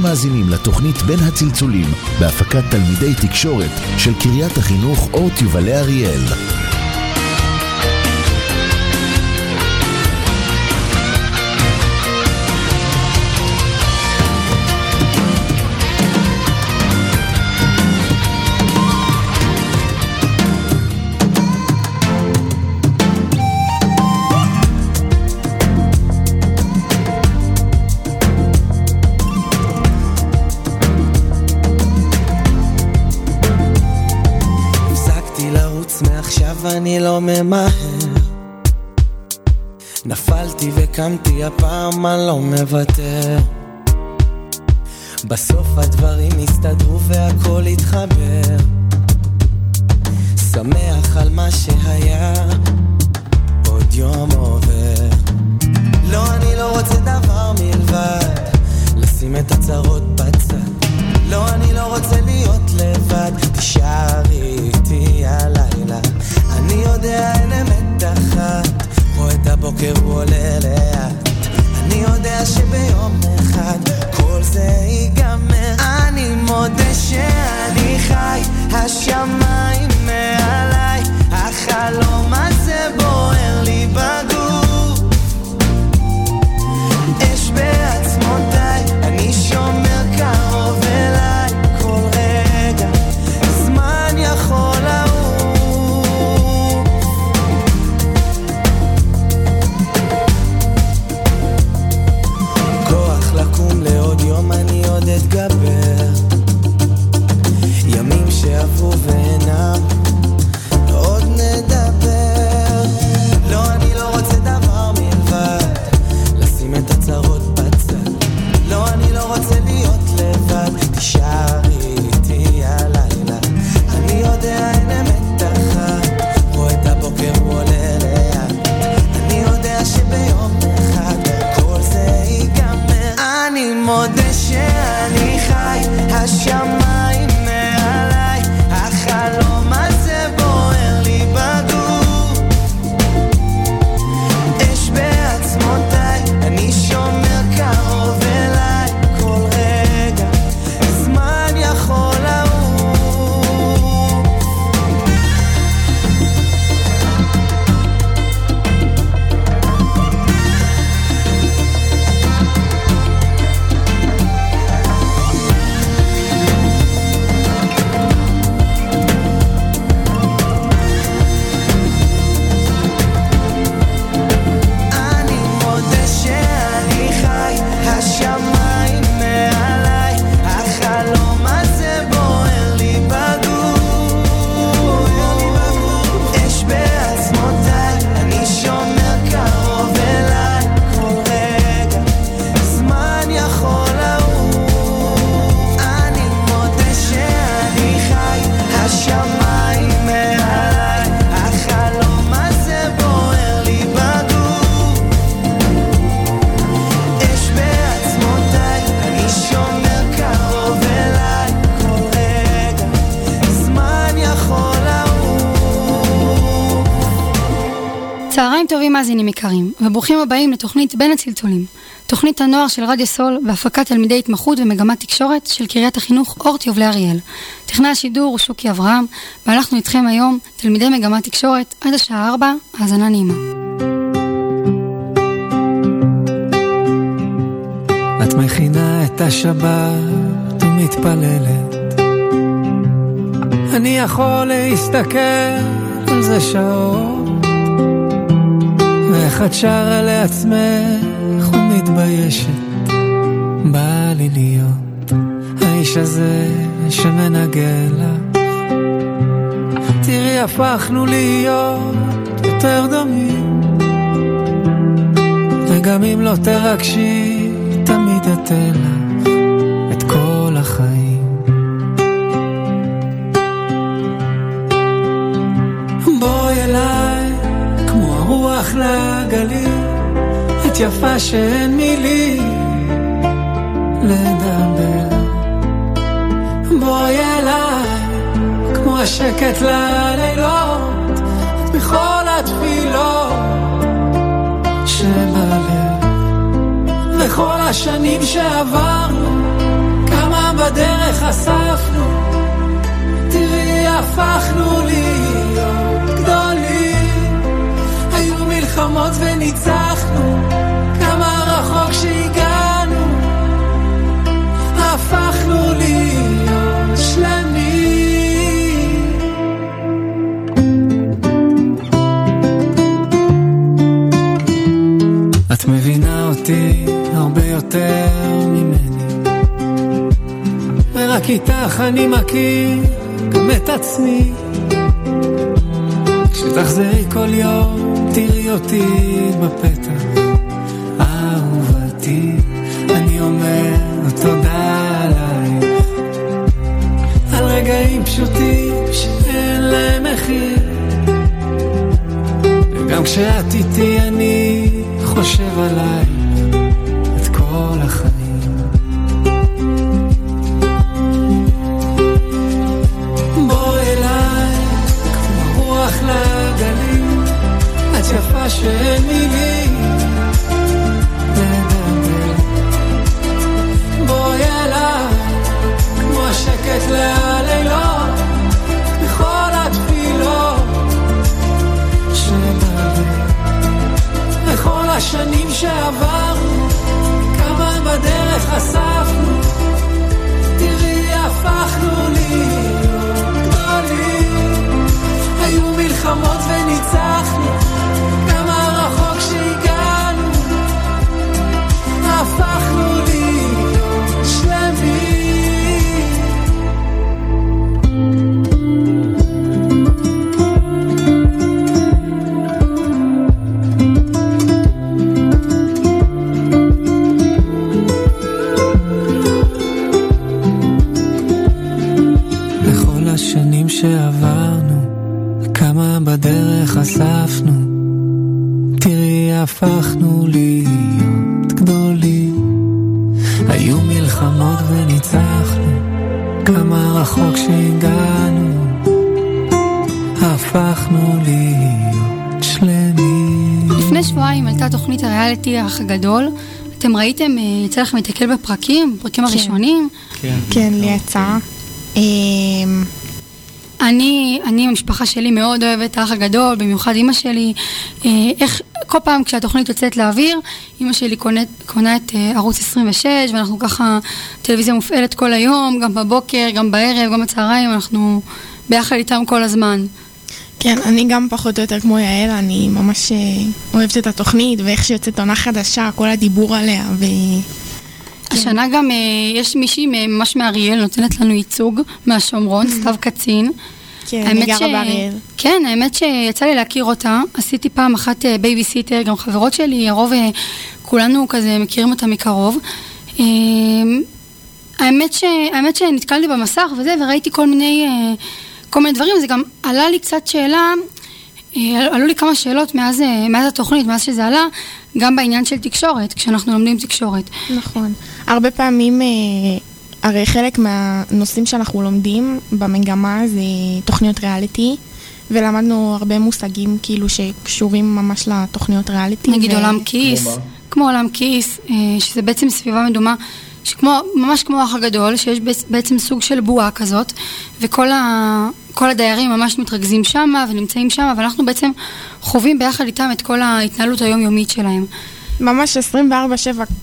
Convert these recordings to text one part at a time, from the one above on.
אתם מאזינים לתוכנית בין הצלצולים בהפקת תלמידי תקשורת של קריית החינוך אורט יובלי אריאל. ממהר נפלתי וקמתי הפעם אני לא מוותר. בסוף הדברים הסתדרו והכל התחבר. שמח על מה שהיה עוד יום עובר. לא, אני לא רוצה דבר מלבד לשים את הצרות בצד. לא, אני לא רוצה להיות לבד. תישארי יודע אין אמת אחת. רואה את הבוקר הוא עולה לאט. אני יודע שביום אחד כל זה ייגמר. אני מודה שאני חי השמיים מעליי החלום וברוכים הבאים לתוכנית בין הצלצולים. תוכנית הנוער של רדיו סול בהפקת תלמידי התמחות ומגמת תקשורת של קריית החינוך אורט יובלי אריאל. טכנאי השידור הוא שוקי אברהם, ואנחנו איתכם היום, תלמידי מגמת תקשורת, עד השעה 4, האזנה נעימה. את מכינה את השבת ומתפללת אני יכול להסתכל על זה שעות ואיך את שרה לעצמך ומתביישת? בא לי להיות האיש הזה שמנגן לך תראי הפכנו להיות יותר דומים. וגם אם לא תרגשי תמיד אתן לך הרוח לגליל את יפה שאין מילים לדבר. בואי אליי כמו השקט ללילות מכל התפילות שבלב. וכל השנים שעברנו כמה בדרך אספנו תראי הפכנו להיות מלחמות וניצחנו כמה רחוק שהגענו. הפכנו להיות שלמים. את מבינה אותי הרבה יותר ממני. ורק איתך אני מכיר גם את עצמי. כשתחזרי כל יום תראי אותי בפתח אהובתי. אני אומר תודה עלייך על רגעים פשוטים שאין להם מחיר. וגם כשאת איתי אני חושב עלייך שאין מילים לדבר בואי אליי כמו השקט ללילות בכל התפילות שבלב וכל השנים שעברנו כמה בדרך אספנו תראי הפכנו להיות גדולים. היו מלחמות וניצחנו, כמה רחוק שהגענו, הפכנו להיות שלמים. לפני שבועיים עלתה תוכנית הריאליטי האח הגדול. אתם ראיתם, אה, יצא לכם להתקל בפרקים, בפרקים הראשונים. כן, לי יצא. אני, אני, המשפחה שלי מאוד אוהבת את האח הגדול, במיוחד אימא שלי. אה, איך, כל פעם כשהתוכנית יוצאת לאוויר, אימא שלי קונה, קונה את אה, ערוץ 26, ואנחנו ככה, טלוויזיה מופעלת כל היום, גם בבוקר, גם בערב, גם בצהריים, אנחנו ביחד איתם כל הזמן. כן, אני גם פחות או יותר כמו יעל, אני ממש אה, אוהבת את התוכנית, ואיך שיוצאת עונה חדשה, כל הדיבור עליה, ו... השנה גם אה, יש מישהי ממש מאריאל, נותנת לנו ייצוג מהשומרון, סתיו קצין. כן, אני גרה ש- באריאל. כן, האמת שיצא לי להכיר אותה. עשיתי פעם אחת אה, בייביסיטר, גם חברות שלי, הרוב, אה, כולנו כזה מכירים אותה מקרוב. אה, האמת, ש... האמת שנתקלתי במסך וזה, וראיתי כל מיני, אה, כל מיני דברים, זה גם עלה לי קצת שאלה, אה, עלו לי כמה שאלות מאז, אה, מאז התוכנית, מאז שזה עלה, גם בעניין של תקשורת, כשאנחנו לומדים תקשורת. נכון. הרבה פעמים, אה, הרי חלק מהנושאים שאנחנו לומדים במגמה זה תוכניות ריאליטי, ולמדנו הרבה מושגים כאילו שקשורים ממש לתוכניות ריאליטי. נגיד ו- עולם כיס, כמו מה? כמו עולם כיס, אה, שזה בעצם סביבה מדומה, שכמו, ממש כמו האח הגדול, שיש בעצ- בעצם סוג של בועה כזאת, וכל ה, כל הדיירים ממש מתרכזים שם ונמצאים שם, ואנחנו בעצם חווים ביחד איתם את כל ההתנהלות היומיומית שלהם. ממש 24-7,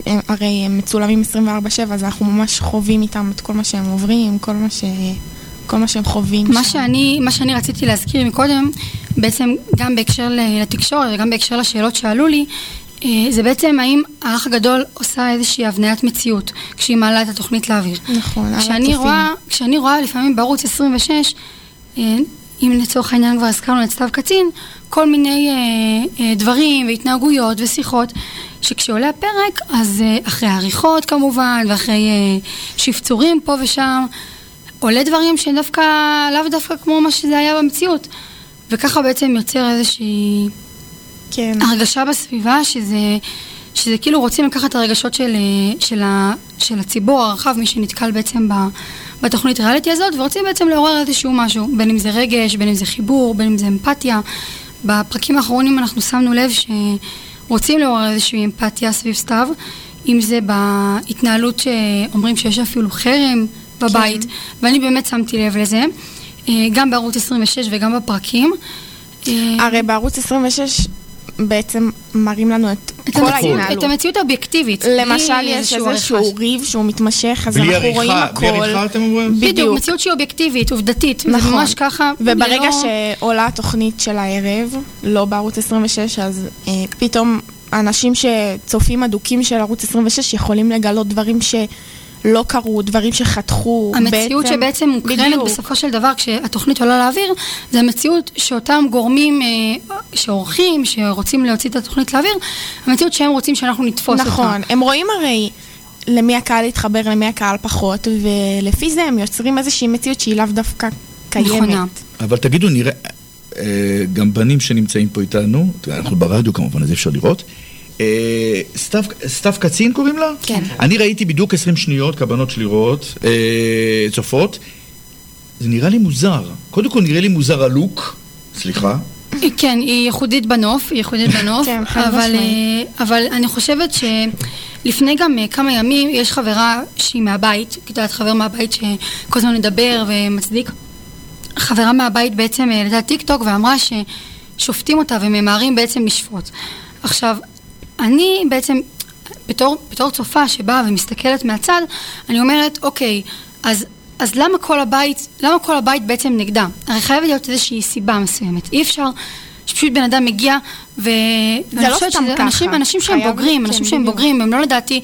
הם- הרי הם מצולמים 24-7, אז אנחנו ממש חווים איתם את כל מה שהם עוברים, כל מה, ש... כל מה שהם חווים מה שם. שאני, מה שאני רציתי להזכיר מקודם, בעצם גם בהקשר לתקשורת וגם בהקשר לשאלות שעלו לי, זה בעצם האם האח הגדול עושה איזושהי הבניית מציאות כשהיא מעלה את התוכנית לאוויר. נכון, על כשאני הצופים. רואה, כשאני רואה לפעמים בערוץ 26, אה, אם לצורך העניין כבר הזכרנו את סתיו קצין, כל מיני אה, אה, דברים והתנהגויות ושיחות, שכשעולה הפרק, אז אה, אחרי העריכות כמובן, ואחרי אה, שפצורים פה ושם, עולה דברים שדווקא, לאו דווקא כמו מה שזה היה במציאות. וככה בעצם יוצר איזושהי כן. הרגשה בסביבה שזה, שזה כאילו רוצים לקחת את הרגשות של, אה, של, ה, של הציבור הרחב, מי שנתקל בעצם ב, בתוכנית ריאליטי הזאת, ורוצים בעצם לעורר איזשהו משהו, בין אם זה רגש, בין אם זה חיבור, בין אם זה אמפתיה. בפרקים האחרונים אנחנו שמנו לב שרוצים לעורר איזושהי אמפתיה סביב סתיו, אם זה בהתנהלות שאומרים שיש אפילו חרם בבית, כן. ואני באמת שמתי לב לזה, אה, גם בערוץ 26 וגם בפרקים. אה, הרי בערוץ 26 בעצם מראים לנו את את כל ההתנהלות. את המציאות האובייקטיבית. למשל, יש איזשהו. ריב שהוא מתמשך, אז אנחנו רואים עריכה, הכל. בלי עריכה אתם אומרים? בדיוק, בדיוק. מציאות שהיא אובייקטיבית, עובדתית. נכון. ממש ככה. וברגע ללא- שעולה התוכנית של הערב, לא בערוץ 26, אז אה, פתאום אנשים שצופים אדוקים של ערוץ 26 יכולים לגלות דברים שלא קרו, דברים שחתכו. המציאות בעצם- שבעצם מוקרנת בדיוק. בסופו של דבר כשהתוכנית עולה לאוויר, זה המציאות שאותם גורמים אה, שעורכים, שרוצים להוציא את התוכנית לאוויר, המציאות שהם רוצים שאנחנו נתפוס אותה. נכון, הם רואים הרי למי הקהל יתחבר, למי הקהל פחות, ולפי זה הם יוצרים איזושהי מציאות שהיא לאו דווקא קיימת. נכונה. אבל תגידו, נראה, אה, גם בנים שנמצאים פה איתנו, אנחנו ברדיו כמובן, אז אי אפשר לראות. אה, סתיו, סתיו קצין קוראים לה? כן. אני ראיתי בדיוק 20 שניות, כי הבנות שלי רואות, אה, צופות. זה נראה לי מוזר. קודם כל נראה לי מוזר הלוק, סליחה. כן, היא ייחודית בנוף, היא ייחודית בנוף, כן, אבל. אה, אבל אני חושבת שלפני גם אה, כמה ימים יש חברה שהיא מהבית, את יודעת, חבר מהבית שכל הזמן מדבר ומצדיק. חברה מהבית בעצם העלתה טיק טוק ואמרה ששופטים אותה וממהרים בעצם לשפוט. עכשיו, אני בעצם, בתור, בתור צופה שבאה ומסתכלת מהצד, אני אומרת, אוקיי, אז, אז למה כל הבית, למה כל הבית בעצם נגדה? הרי חייבת להיות איזושהי סיבה מסוימת. אי אפשר שפשוט בן אדם מגיע ו... ואני לא סתם ככה. אנשים, אנשים שהם בוגרים, כן, אנשים שהם בדיוק. בוגרים, הם לא לדעתי,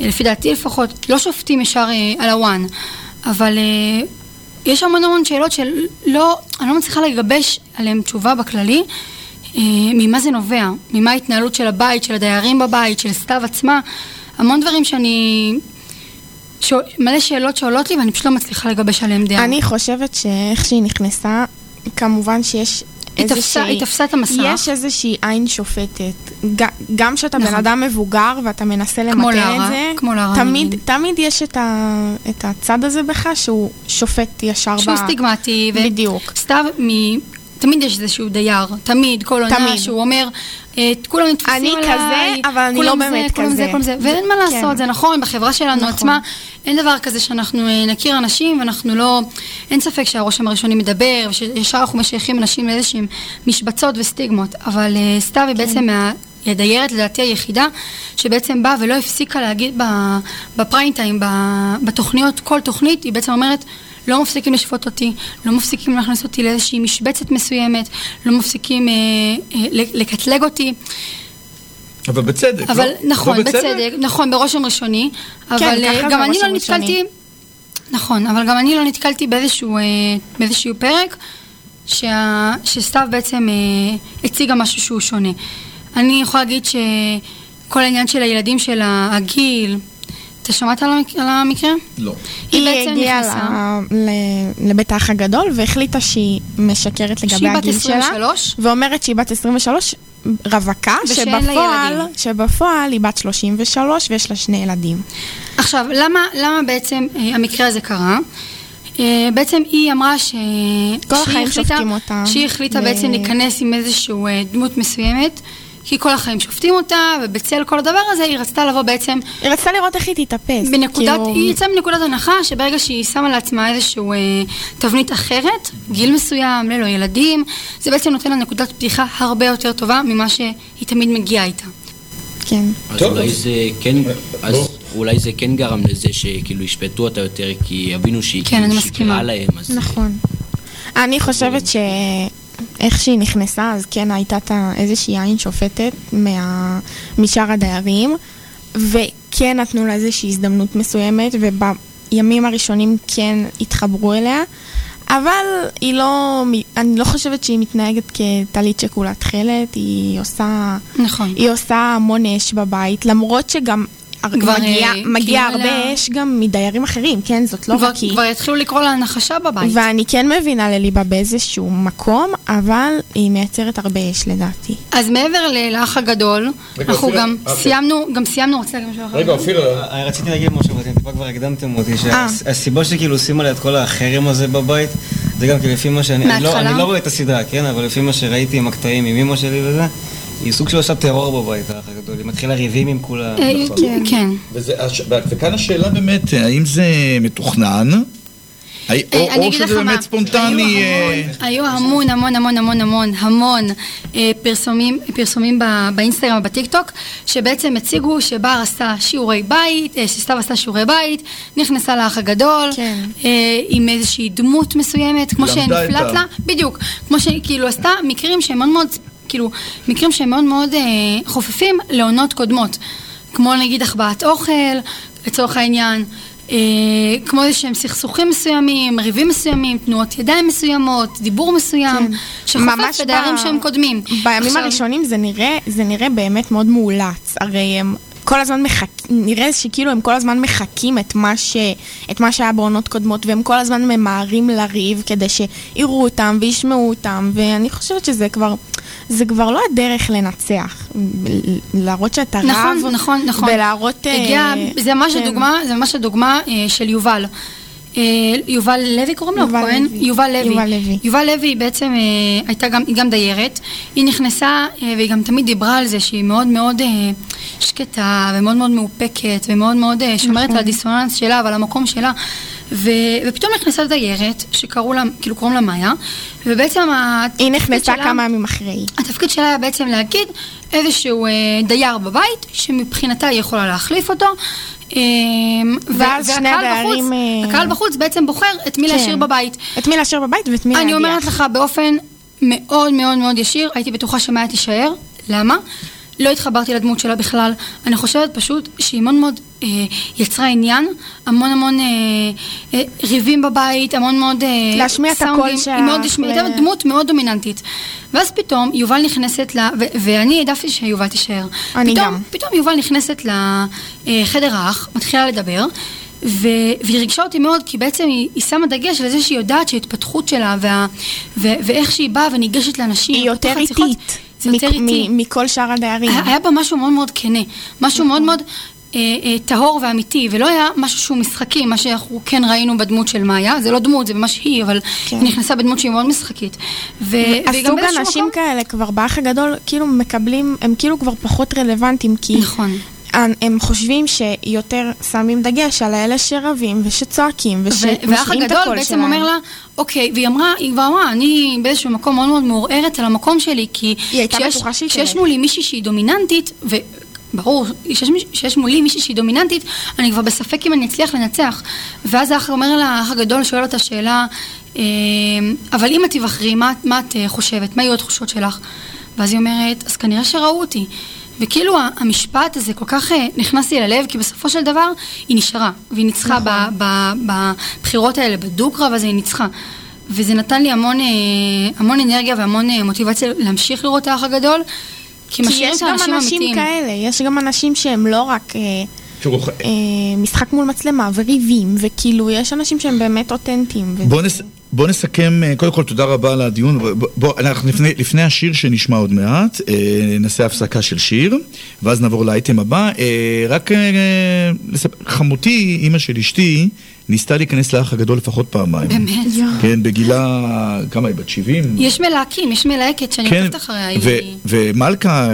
לפי דעתי לפחות, לא שופטים ישר אה, על הוואן, אבל אה, יש המון המון שאלות שלא, אני לא מצליחה לגבש עליהן תשובה בכללי, ממה זה נובע, ממה ההתנהלות של הבית, של הדיירים בבית, של סתיו עצמה, המון דברים שאני... ש... מלא שאלות שעולות לי ואני פשוט לא מצליחה לגבש עליהן דעה. אני חושבת שאיך שהיא נכנסה, כמובן שיש היא תפסה- היא תפסה את המסך. יש איזושהי עין שופטת. גם כשאתה נכון. בן אדם מבוגר ואתה מנסה למתן את זה, כמו לארה תמיד, נגיד. תמיד יש את, ה, את הצד הזה בך שהוא שופט ישר שהוא ב... סטיגמטי. בדיוק. סתיו. תמיד יש איזשהו דייר, תמיד, כל עונה, תמיד. שהוא אומר, אה, כולם נתפסים אני עליי, כזה, אבל אני לא זה, באמת כולם זה, כזה." כולם זה, ואין מה לעשות, כן. זה נכון, בחברה שלנו נכון. עצמה, אין דבר כזה שאנחנו אה, נכיר אנשים, ואנחנו לא, אין ספק שהרושם הראשוני מדבר, ושישר אנחנו משייכים אנשים לאיזשהם משבצות וסטיגמות, אבל אה, סתיו היא בעצם מה... היא הדיירת לדעתי היחידה שבעצם באה ולא הפסיקה להגיד בפריים טיים, בתוכניות, כל תוכנית, היא בעצם אומרת לא מפסיקים לשפוט אותי, לא מפסיקים להכניס אותי לאיזושהי משבצת מסוימת, לא מפסיקים אה, אה, לקטלג אותי, אבל בצדק, אבל לא? נכון, לא בצדק, נכון, ברושם ראשוני, אבל ככה אה, זה גם אני לא רושם ראשוני. נתקלתי, נכון, אבל גם אני לא נתקלתי באיזשהו, אה, באיזשהו פרק שה, שסתיו בעצם אה, הציגה משהו שהוא שונה. אני יכולה להגיד שכל העניין של הילדים של הגיל, אתה שמעת על המק- על המקרה? לא. היא בעצם הגיעה נכנסה. ל- ל- לבית האח הגדול והחליטה שהיא משקרת לגבי שהיא בת הגיל שלה. 23? ואומרת שהיא בת 23, רווקה, שבפועל. שבפועל היא בת 33 ויש לה שני ילדים. עכשיו, למה, למה בעצם אה, המקרה הזה קרה? אה, בעצם היא אמרה ש... כל שהיא החיים החליטה- שופטים אותה. שהיא החליטה ו- בעצם להיכנס עם איזושהי דמות מסוימת, כי כל החיים שופטים אותה, ובצל כל הדבר הזה היא רצתה לבוא בעצם היא רצתה לראות איך היא תתאפס. בנקודת, כאילו- היא יצאה מנקודת הנחה שברגע שהיא שמה לעצמה איזושהי אה, תבנית אחרת, גיל מסוים, ללא ילדים, זה בעצם נותן לה נקודת פתיחה הרבה יותר טובה ממה שהיא תמיד מגיעה איתה. כן. אז טוב, אולי אז- זה כן, אז בוא. אולי זה כן גרם לזה שכאילו ישפטו אותה יותר, כי יבינו שהיא כן, כאילו. שיקרה להם, אז... נכון. אני חושבת שאיך שהיא נכנסה, אז כן הייתה איזושהי עין שופטת מה... משאר הדיירים, וכן נתנו לה איזושהי הזדמנות מסוימת, ובימים הראשונים כן התחברו אליה, אבל היא לא, אני לא חושבת שהיא מתנהגת כטלית שכולה תכלת, היא עושה, נכון. היא עושה המון אש בבית, למרות שגם... כבר, מגיע, אה, מגיע כאילו הרבה לה- אש גם מדיירים אחרים, כן? זאת לא כבר, רק היא. כבר יתחילו לקרוא לה נחשה בבית. ואני כן מבינה לליבה באיזשהו מקום, אבל היא מייצרת הרבה אש לדעתי. אז מעבר לאח הגדול, רגע, אנחנו אופיר, גם אוקיי. סיימנו, גם סיימנו, רוצה להגיד משהו אחר? רגע, אופיר, אה, רציתי להגיד משהו, ואתם טיפה כבר הקדמתם אותי, אה. שהסיבה שכאילו עושים עליה את כל החרם הזה בבית, זה גם כי לפי מה שאני, אני לא- מההתחלה? אני לא רואה את הסדרה, כן, אבל לפי מה שראיתי עם הקטעים עם אמא שלי וזה, היא סוג של עושה טרור בבית, האח הגדול, היא מתחילה ריבים עם כולם. אה, נכון. כן. כן. וכאן השאלה באמת, האם זה מתוכנן? או, אני או אגיד לך שזה מה, באמת ספונטני? היו המון- המון המון המון המון המון אה, פרסומים, פרסומים באינסטגרם ובטיקטוק שבעצם הציגו שבר עשה שיעורי בית, אה, שסתיו עשה שיעורי בית, נכנסה לאח הגדול כן. עם איזושהי דמות מסוימת, כמו שנפלט לה, בדיוק, כמו שכאילו עשתה מקרים שהם מאוד מאוד, כאילו, מקרים שהם מאוד מאוד אה, חופפים לעונות קודמות, כמו נגיד החבאת אוכל, לצורך העניין. אה, כמו איזה שהם סכסוכים מסוימים, ריבים מסוימים, תנועות ידיים מסוימות, דיבור מסוים, כן. שחופף ממש לדיירים ב- שהם קודמים. בימים עכשיו- הראשונים זה נראה, זה נראה באמת מאוד מאולץ. הרי הם כל הזמן מחכים, נראה שכאילו הם כל הזמן מחקים את מה, ש, את מה שהיה בעונות קודמות, והם כל הזמן ממהרים לריב כדי שיראו אותם וישמעו אותם, ואני חושבת שזה כבר, זה כבר לא הדרך לנצח. להראות שאתה רב, נכון, נכון, נכון. ולהראות... אה, הגיע, זה ממש כן. הדוגמה, זה ממש הדוגמה אה, של יובל. אה, יובל לוי קוראים לו? יובל כהן? לוי. יובל לוי. יובל לוי. יובל לוי היא בעצם אה, הייתה גם, היא גם דיירת. היא נכנסה אה, והיא גם תמיד דיברה על זה שהיא מאוד מאוד אה, שקטה ומאוד מאוד מאופקת ומאוד מאוד אה, שומרת נכון. על הדיסוננס שלה ועל המקום שלה. ו, ופתאום נכנסה דיירת שקראו לה, כאילו קוראים לה מאיה, ובעצם היא נכנסה שלה- כמה ימים אחרי. התפקיד שלה היה בעצם להגיד איזשהו אה, דייר בבית, שמבחינתה היא יכולה להחליף אותו. ו- ואז שני הדיירים, בחוץ, אה, הקהל בחוץ בעצם בוחר את מי כן. להשאיר בבית. את מי להשאיר בבית ואת מי אני להדיח. אומרת לך באופן מאוד מאוד מאוד ישיר, הייתי בטוחה שמאיה תישאר. למה? לא התחברתי לדמות שלה בכלל. אני חושבת פשוט שהיא מאוד מאוד יצרה עניין, המון המון אה, אה, ריבים בבית, המון מאוד... אה, להשמיע את הקול. שלך, היא מאוד השמיעה, הייתה דמות מאוד דומיננטית. ואז פתאום יובל נכנסת ל... ו- ואני העדפתי שיובל תישאר. אני פתאום, גם. פתאום יובל נכנסת לחדר האח, מתחילה לדבר. ו- והיא ריגשה אותי מאוד, כי בעצם היא, היא שמה דגש על זה שהיא יודעת שההתפתחות שלה וה- ו- ואיך שהיא באה וניגשת לאנשים. היא יותר איטית. זה יותר איטי. מכל שאר הדיירים. היה, בה משהו מאוד מאוד כנה, משהו מאוד מאוד אה, אה, טהור ואמיתי, ולא היה משהו שהוא משחקי, מה שאנחנו כן ראינו בדמות של מאיה, זה לא דמות, זה ממש היא, אבל כן. היא נכנסה בדמות שהיא מאוד משחקית. ו- הסוג האנשים מקום- כאלה כבר באח הגדול כאילו מקבלים, הם כאילו כבר פחות רלוונטיים כי נכון. הם- חושבים שיותר שמים דגש על האלה שרבים ושצועקים ו- ושמשמיעים והאח את הגדול הקול בעצם שלהם. אומר לה, אוקיי, והיא אמרה, היא כבר אמרה, אני באיזשהו מקום מאוד מאוד מעורערת על המקום שלי, כי היא הייתה כשיש- בטוחה שהיא כשיש. מולי מישהי שהיא דומיננטית, וברור, שיש, מיש- שיש מולי מישהי שהיא דומיננטית, אני כבר בספק אם אני אצליח לנצח. ואז האח אומר לה, האח הגדול שואל אותה שאלה, אה, אבל אם את תבחרי, מה, מה את אה, חושבת? מה יהיו התחושות שלך? ואז היא אומרת, אז כנראה שראו אותי. וכאילו המשפט הזה כל כך אה, נכנס לי ללב, כי בסופו של דבר היא נשארה, והיא ניצחה נכון. בבחירות האלה, בדו-קרב הזה היא ניצחה. וזה נתן לי המון, אה, המון אנרגיה והמון מוטיבציה להמשיך לראות את האח הגדול, כי כי יש גם אנשים האמיתיים. כאלה, יש גם אנשים שהם לא רק אה, תראו, אה, משחק מול מצלמה וריבים, וכאילו יש אנשים שהם באמת אותנטיים. בואו נס... בואו נסכם, אה, קודם כל תודה רבה על הדיון. בוא, בוא, אנחנו לפני, לפני השיר שנשמע עוד מעט, אה, נעשה הפסקה של שיר, ואז נעבור לאייטם הבא. אה, רק אה, לספר, חמותי, אימא של אשתי, ניסתה להיכנס לאח הגדול לפחות פעמיים. באמת? כן, בגילה, כמה היא? בת 70? יש מלהקים, יש מלהקת שאני כן, עוקבת אחריה. היא- ו- ומלכה,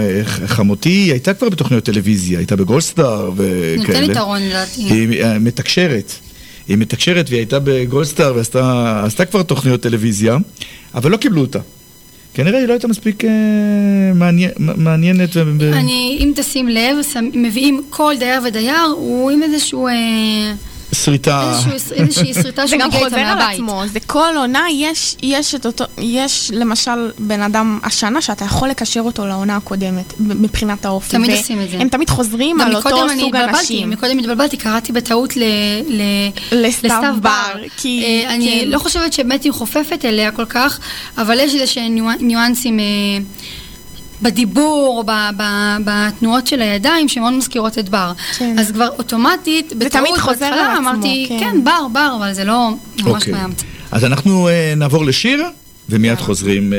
חמותי, היא הייתה כבר בתוכניות טלוויזיה, הייתה בגולדסטאר וכאלה. נותן יתרון לדעתי. היא אה, מתקשרת. היא מתקשרת והיא הייתה בגולדסטאר ועשתה עשתה כבר תוכניות טלוויזיה, אבל לא קיבלו אותה. כנראה היא לא הייתה מספיק אה, מעניין, מעניינת. ו- ו- אני, אם תשים לב, שם- מביאים כל דייר ודייר, הוא עם איזשהו... אה, שריטה. איזושהי שריטה זה שהוא גם מגיע איתה חוזר על מהבית. עצמו, זה כל עונה יש, יש את אותו, יש למשל בן אדם השנה שאתה יכול לקשר אותו לעונה הקודמת מבחינת האופי. תמיד עושים את זה. הם תמיד חוזרים גם על אותו סוג אנשים. מקודם התבלבלתי, קראתי בטעות ל- ל- לסתיו בר, כי- אה, אני כן. לא חושבת שבאמת היא חופפת אליה כל כך, אבל יש איזה שהם ניואנ- ניואנסים אה, בדיבור, או ב- ב- בתנועות של הידיים, שמאוד מזכירות את בר. כן. אז כבר אוטומטית, תמיד בטעות, בהתחלה אמרתי, כן. כן, בר, בר, אבל זה לא ממש אוקיי. מאמצע. אז אנחנו אה, נעבור לשיר, ומיד חוזרים אה,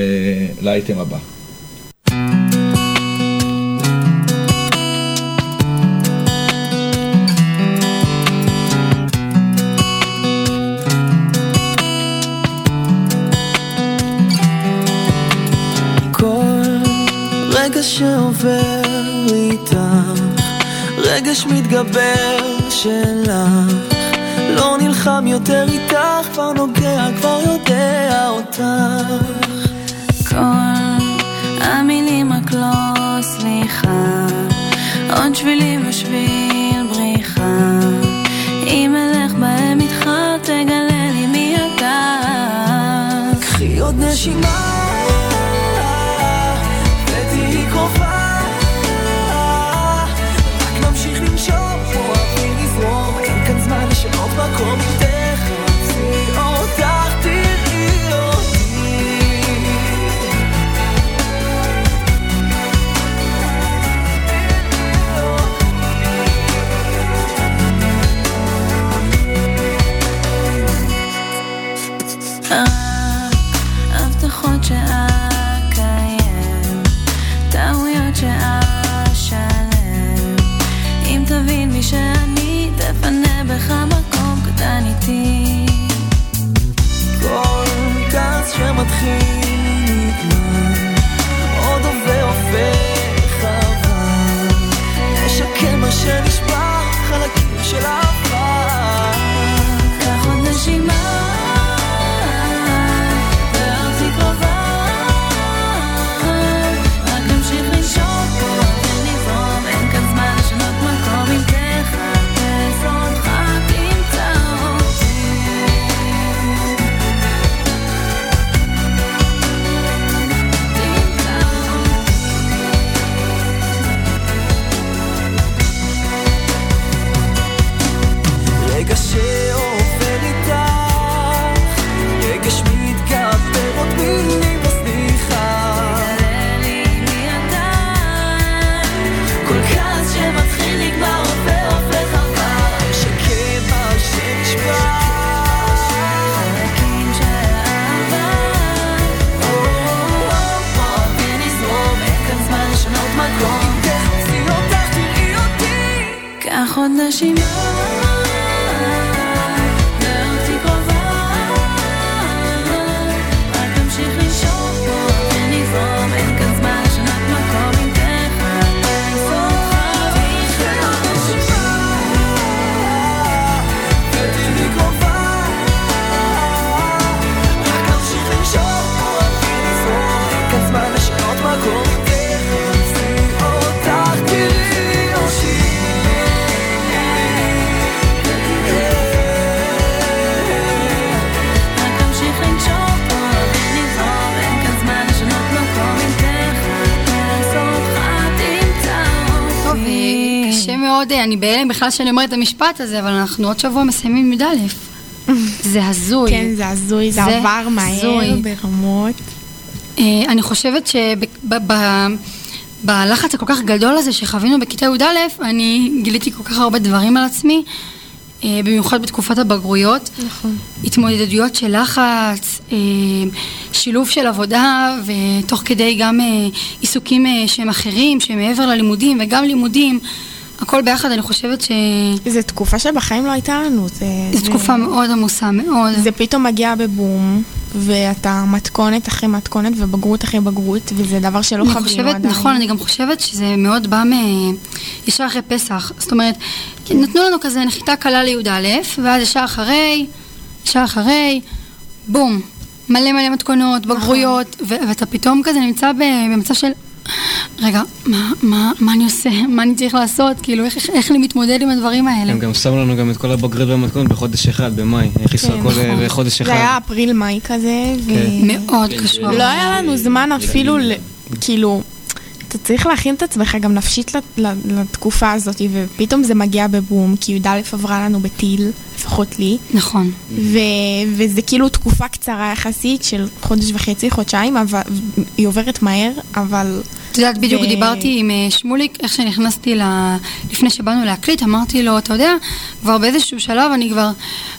לאייטם הבא. רגע שעובר איתך, רגש מתגבר שלך, לא נלחם יותר איתך, כבר נוגע, כבר יודע אותך. כל המילים רק לא סליחה, עוד שבילים ושביל בריחה. אם אלך בהם איתך, תגלה לי מי אתה. קחי עוד נשימה, אני בהלם בכלל שאני אומרת את המשפט הזה, אבל אנחנו עוד שבוע מסיימים י"א. זה הזוי. כן, זה הזוי, זה זה עבר מהר. ברמות. אה, אני חושבת שבלחץ הכל כך גדול הזה שחווינו בכיתה י"א, אני גיליתי כל כך הרבה דברים על עצמי, אה, במיוחד בתקופת הבגרויות. נכון. התמודדויות של לחץ, אה, שילוב של עבודה, ותוך כדי גם אה, עיסוקים אה, שהם אחרים, שהם מעבר ללימודים, וגם לימודים. הכל ביחד, אני חושבת ש... זו תקופה שבחיים לא הייתה לנו. זה, זו תקופה מאוד עמוסה, מאוד. זה פתאום מגיע בבום, ואתה מתכונת אחרי מתכונת ובגרות אחרי בגרות, וזה דבר שלא חווינו חושבת, עדיין. נכון, אני גם חושבת שזה מאוד בא מ... ישר אחרי פסח. זאת אומרת, כי נתנו לנו כזה נחיתה קלה לי"א, ואז ישר אחרי, ישר אחרי, בום. מלא מלא מתכונות, נכון. בגרויות, ואתה פתאום כזה נמצא במצב של... רגע, מה, מה, מה אני עושה? מה אני צריך לעשות? כאילו, איך, איך, איך אני מתמודד עם הדברים האלה? הם גם שמו לנו גם את כל הבגרות והמתכונת בחודש אחד, במאי. הכניסו כן, הכל נכון. לחודש אחד. זה היה אפריל-מאי כזה, ו... כן. מאוד כן, קשור. לא היה לנו זמן אפילו, ל- כאילו, אתה צריך להכין את עצמך גם נפשית לתקופה הזאת, ופתאום זה מגיע בבום, כי י"א עברה לנו בטיל, לפחות לי, נכון. ו- וזה כאילו תקופה קצרה יחסית של חודש וחצי, חודשיים, אבל היא עוברת מהר, אבל... את יודעת, בדיוק ו- דיברתי עם אה, שמוליק, איך שנכנסתי ל... לפני שבאנו להקליט, אמרתי לו, אתה יודע, כבר באיזשהו שלב אני כבר,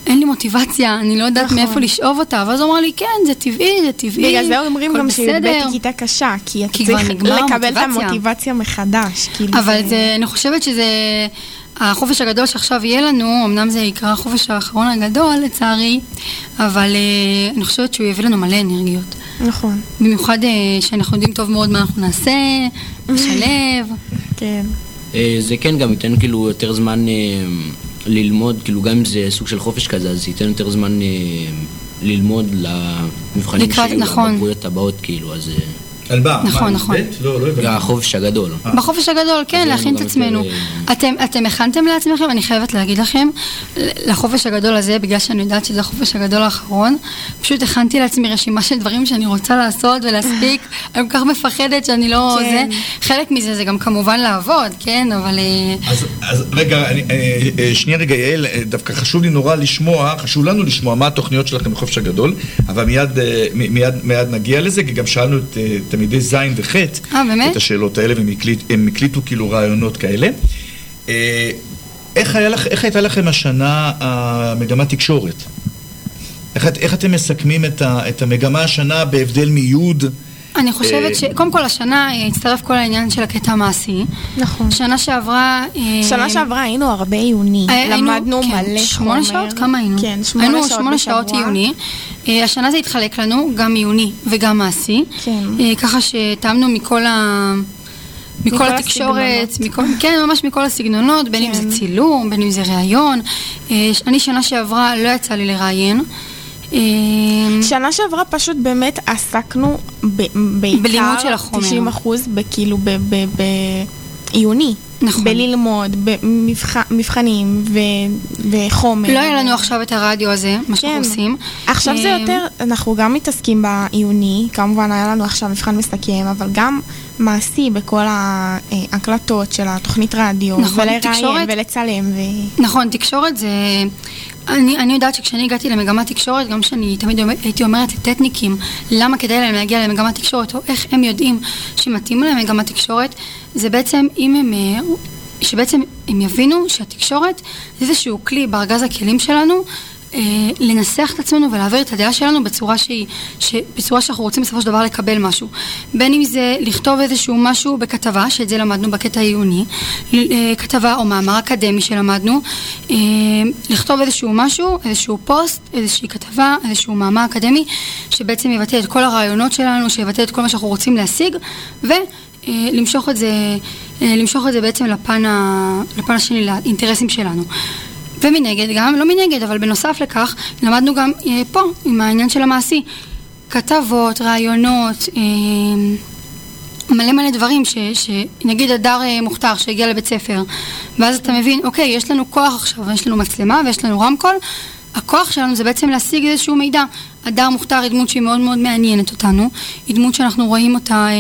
אין לי מוטיבציה, אני לא יודעת נכון. מאיפה לשאוב אותה, ואז הוא אמר לי, כן, זה טבעי, זה טבעי, בגלל זה אומרים גם שי"ב בסדר." היא כיתה קשה, כי כי כבר צריך לקבל את המוטיבציה. המוטיבציה מחדש. כאילו אבל זה, אני חושבת שזה, החופש הגדול שעכשיו יהיה לנו, אמנם זה יקרא החופש האחרון הגדול, לצערי, אבל אה, אני חושבת שהוא יביא לנו מלא אנרגיות. נכון, במיוחד אה, שאנחנו יודעים טוב מאוד מה אנחנו נעשה, נשלב. כן. אה, זה כן גם ייתן כאילו יותר זמן אה, ללמוד, כאילו גם אם זה סוג של חופש כזה, אז ייתן יותר זמן אה, ללמוד למבחנים לקראת- שיהיו, נכון. לבגרויות הבאות, כאילו, אז... אה, על מה? נכון, נכון. לא, לא הבנתי. החופש הגדול. בחופש הגדול, כן, להכין את עצמנו. יותר, אתם, הכנתם לעצמכם, אני חייבת להגיד לכם, לחופש הגדול הזה, בגלל שאני יודעת שזה החופש הגדול האחרון, פשוט הכנתי לעצמי רשימה של דברים שאני רוצה לעשות ולהספיק, אני כל כך מפחדת שאני לא... כן. זה, חלק מזה זה גם כמובן לעבוד, כן, אבל... אה, אז, אז רגע, אני, אה, אה, שנייה רגע, יעל, אה, דווקא חשוב לי נורא לשמוע, חשוב לנו לשמוע מה התוכניות שלכם בחופש הגדול, אבל מיד, אה, נגיע לזה, כי גם שאלנו את אה, תלמידי ז' וח' אה, באמת? את השאלות האלה, והם הקליט, הקליטו כאילו רעיונות כאלה. אה, איך, לך, איך הייתה לכם השנה המגמת תקשורת? איך, איך אתם מסכמים את, ה, את המגמה השנה בהבדל מיוד? אני חושבת אה, שקודם כל השנה אה, הצטרף כל העניין של הקטע המעשי. נכון. שנה שעברה... אה, שנה שעברה היינו הרבה עיוני, אה, היינו- למדנו כן, מלא חומר. שמונה שעות? כמה היינו? כן, שמונה היינו שעות שמונה בשבוע. שעות עיוני. השנה זה התחלק לנו, גם עיוני וגם מעשי. כן. ככה שטעמנו מכל ה... מכל מכל התקשורת, הסגנונות. מכל, כן, ממש מכל הסגנונות, בין אם כן. זה צילום, בין אם זה ראיון. ש- אני שנה שעברה לא יצא לי לראיין. אה, שנה שעברה פשוט באמת עסקנו ב- בעיקר, בלימוד של החומר. 90 אחוז, כאילו בעיוני. נכון. בללמוד, במבחנים וחומר. לא היה לנו עכשיו את הרדיו הזה, מה שאנחנו כן. עושים. עכשיו זה אה, יותר, אנחנו גם מתעסקים בעיוני, כמובן היה לנו עכשיו מבחן מסכם, אבל גם מעשי בכל ההקלטות של התוכנית רדיו, נכון, ולראיין תקשורת- ולצלם, ו... נכון, תקשורת זה... אני, אני יודעת שכשאני הגעתי למגמת תקשורת, גם שאני תמיד הייתי אומרת לטטניקים, למה כדאי להם להגיע למגמת תקשורת, או איך הם יודעים שמתאים להם מגמת תקשורת, זה בעצם אם הם... אה, שבעצם הם יבינו שהתקשורת זה איזשהו כלי בארגז הכלים שלנו אה, לנסח את עצמנו ולהעביר את הדעה שלנו בצורה שהיא, ש, בצורה שאנחנו רוצים בסופו של דבר לקבל משהו. בין אם זה לכתוב איזשהו משהו בכתבה, שאת זה למדנו בקטע העיוני, אה, כתבה או מאמר אקדמי שלמדנו, אה, לכתוב איזשהו משהו, איזשהו פוסט, איזושהי כתבה, איזשהו מאמר אקדמי, שבעצם יבטא את כל הרעיונות שלנו, שיבטא את כל מה שאנחנו רוצים להשיג, ולמשוך את זה, אה, למשוך את זה בעצם לפן, ה, לפן השני, לאינטרסים שלנו. ומנגד גם, לא מנגד, אבל בנוסף לכך, למדנו גם אה, פה, עם העניין של המעשי. כתבות, רעיונות, אה, מלא מלא דברים, ש, שנגיד הדר אה, מוכתר שהגיע לבית ספר, ואז אתה מבין, אוקיי, יש לנו כוח עכשיו, יש לנו מצלמה ויש לנו רמקול, הכוח שלנו זה בעצם להשיג איזשהו מידע. הדר מוכתר היא דמות שהיא מאוד מאוד מעניינת אותנו, היא דמות שאנחנו רואים אותה אה,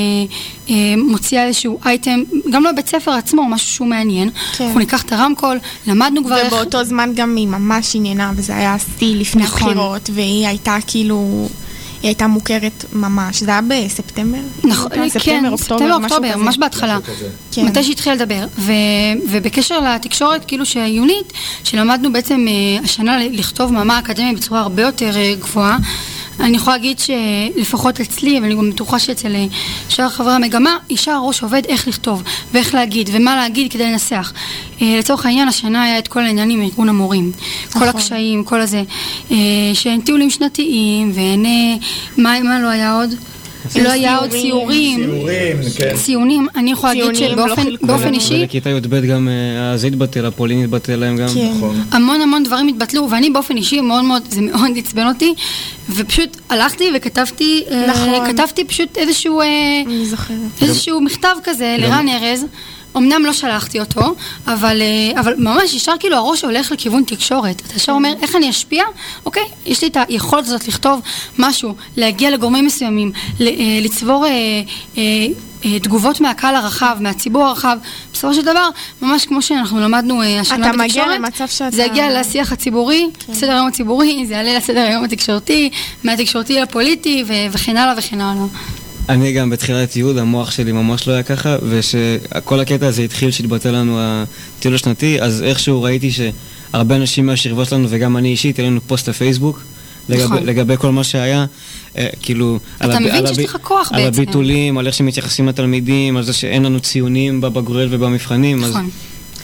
אה, מוציאה איזשהו אייטם, גם לא בבית ספר עצמו, משהו שהוא מעניין. כן. אנחנו ניקח את הרמקול, למדנו כבר איך... ובאותו זמן גם היא ממש עניינה, וזה היה שיא לפני נכון. הבחירות, והיא הייתה כאילו... הייתה מוכרת ממש. זה היה בספטמבר? נכון, כן, כן, ספטמבר, אוקטובר. ממש בהתחלה. כן. מתי שהתחיל לדבר. ו, ובקשר לתקשורת, כאילו שהעיונית, שלמדנו בעצם אה, השנה לכתוב מאמר אקדמי בצורה הרבה יותר אה, גבוהה, אני יכולה להגיד שלפחות אצלי, ואני גם בטוחה שאצל אה, שאר חברי המגמה, ישר הראש עובד איך לכתוב, ואיך להגיד, ומה להגיד כדי לנסח. אה, לצורך העניין, השנה היה את כל העניינים עם ארגון המורים. כל נכון. הקשיים, כל הזה. אה, שאין טיולים שנתיים, ואין... מה, מה לא היה עוד? לא היה עוד ציורים. כן. ציונים, אני יכולה להגיד לא שבאופן. באופן אישי, ולכיתה י"ב גם אה, אז התבטל, הפולין התבטל להם גם. כן. נכון. המון המון דברים התבטלו, ואני באופן אישי מאוד מאוד, זה מאוד עצבן אותי, ופשוט הלכתי וכתבתי, אה, נכון. כתבתי פשוט איזשהו, אה, אני זוכרת. איזשהו מכתב כזה לרן ארז. אמנם לא שלחתי אותו, אבל, אה, אבל ממש ישר כאילו הראש הולך לכיוון תקשורת. אתה ישר אומר, איך אני אשפיע? אוקיי, יש לי את היכולת הזאת לכתוב משהו, להגיע לגורמים מסוימים, אה, לצבור אה, אה, אה, תגובות מהקהל הרחב, מהציבור הרחב. בסופו של דבר, ממש כמו שאנחנו למדנו אה, השנה אתה בתקשורת, מגיע למצב שאתה- זה יגיע לשיח הציבורי, לסדר היום הציבורי, זה יעלה לסדר היום התקשורתי, מהתקשורתי לפוליטי וכן הלאה וכן הלאה. אני גם בתחילת י' המוח שלי ממש לא היה ככה, ושכל הקטע הזה התחיל שהתבטל לנו הטיול השנתי, אז איכשהו ראיתי שהרבה אנשים מהשכבות שלנו, וגם אני אישית, היה לנו פוסט לפייסבוק. לגבי, נכון. לגבי כל מה שהיה, אה, כאילו... אתה הב- מבין הב- שיש לך כוח על בעצם. הביטולים, על איך שמתייחסים לתלמידים, על זה שאין לנו ציונים בבגרויות ובמבחנים, אז נכון.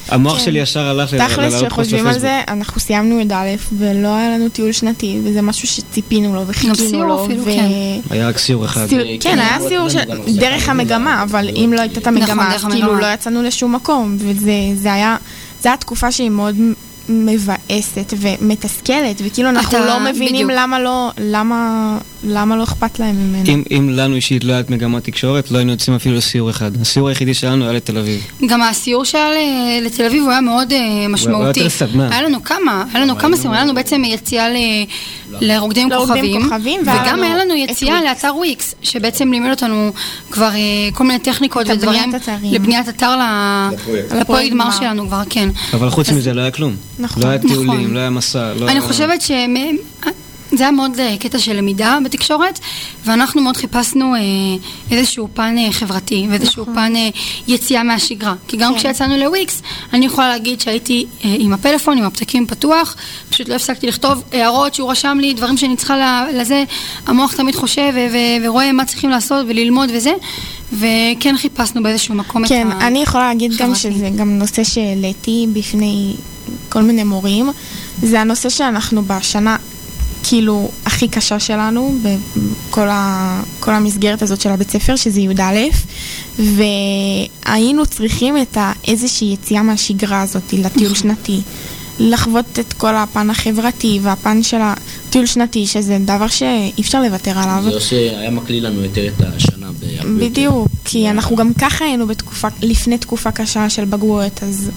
המוח כן. שלי ישר הלך ל- תכלס, להעלות פוסט כשחושבים על. זה, אנחנו סיימנו י"א, ולא היה לנו טיול שנתי, וזה משהו שציפינו לו וחיכינו לו. כן. היה רק סיור אחד. כן, כן, היה סיור הפסקה דרך המגמה, אבל אם לא הייתה את המגמה, נכון, כאילו. לא יצאנו לשום מקום, וזה זה היה, זו הייתה תקופה שהיא מאוד מבאסת ומתסכלת, וכאילו אנחנו לא מבינים בדיוק. למה לא, למה, למה לא אכפת להם ממנו. אם, אם לנו אישית לא הייתה מגמת תקשורת, לא היינו יוצאים אפילו לסיור אחד. הסיור היחידי שלנו היה לתל אביב. גם הסיור שהיה ל- לתל אביב הוא היה מאוד אה, משמעותי. יותר סדנה. היה לנו כמה, היה לנו כמה סיורים, היה לנו בעצם יציאה ל- לרוקדים כוכבים, כוכבים, וגם היה לנו יציאה. לאתר וויקס, שבעצם לימד אותנו כבר אה, כל מיני טכניקות ודברים. לבניית אתר לפרויקט. גמר. שלנו כבר, כן. אבל חוץ מזה לא היה כלום. נכון. לא היה נכון. טיולים, לא היה מסע. לא אני היה- חושבת ש... זה היה מאוד אה, קטע של למידה בתקשורת, ואנחנו מאוד חיפשנו אה, איזשהו פן אה, חברתי ואיזשהו פן אה, יציאה מהשגרה. כי גם כן. כשיצאנו לוויקס, אני יכולה להגיד שהייתי אה, עם הפלאפון, עם הפתקים פתוח, פשוט לא הפסקתי לכתוב הערות שהוא רשם לי, דברים שאני צריכה ל- לזה, המוח תמיד חושב ו- ו- ורואה מה צריכים לעשות וללמוד וזה, וכן חיפשנו באיזשהו מקום את כן, ה... אני יכולה להגיד גם. שזה גם נושא שהעליתי בפני כל מיני מורים. זה הנושא שאנחנו בשנה, כאילו, הכי קשה שלנו, בכל ה, כל המסגרת הזאת של הבית ספר, שזה י"א, והיינו צריכים את ה- איזושהי יציאה מהשגרה הזאת לטיול שנתי. לחוות את כל הפן החברתי והפן של הטיול שנתי, שזה דבר שאי אפשר לוותר עליו. זה עושה, היה מקליל לנו יותר את השנה. בדיוק, כי אנחנו גם ככה היינו בתקופה, לפני תקופה קשה של בגרויות, אז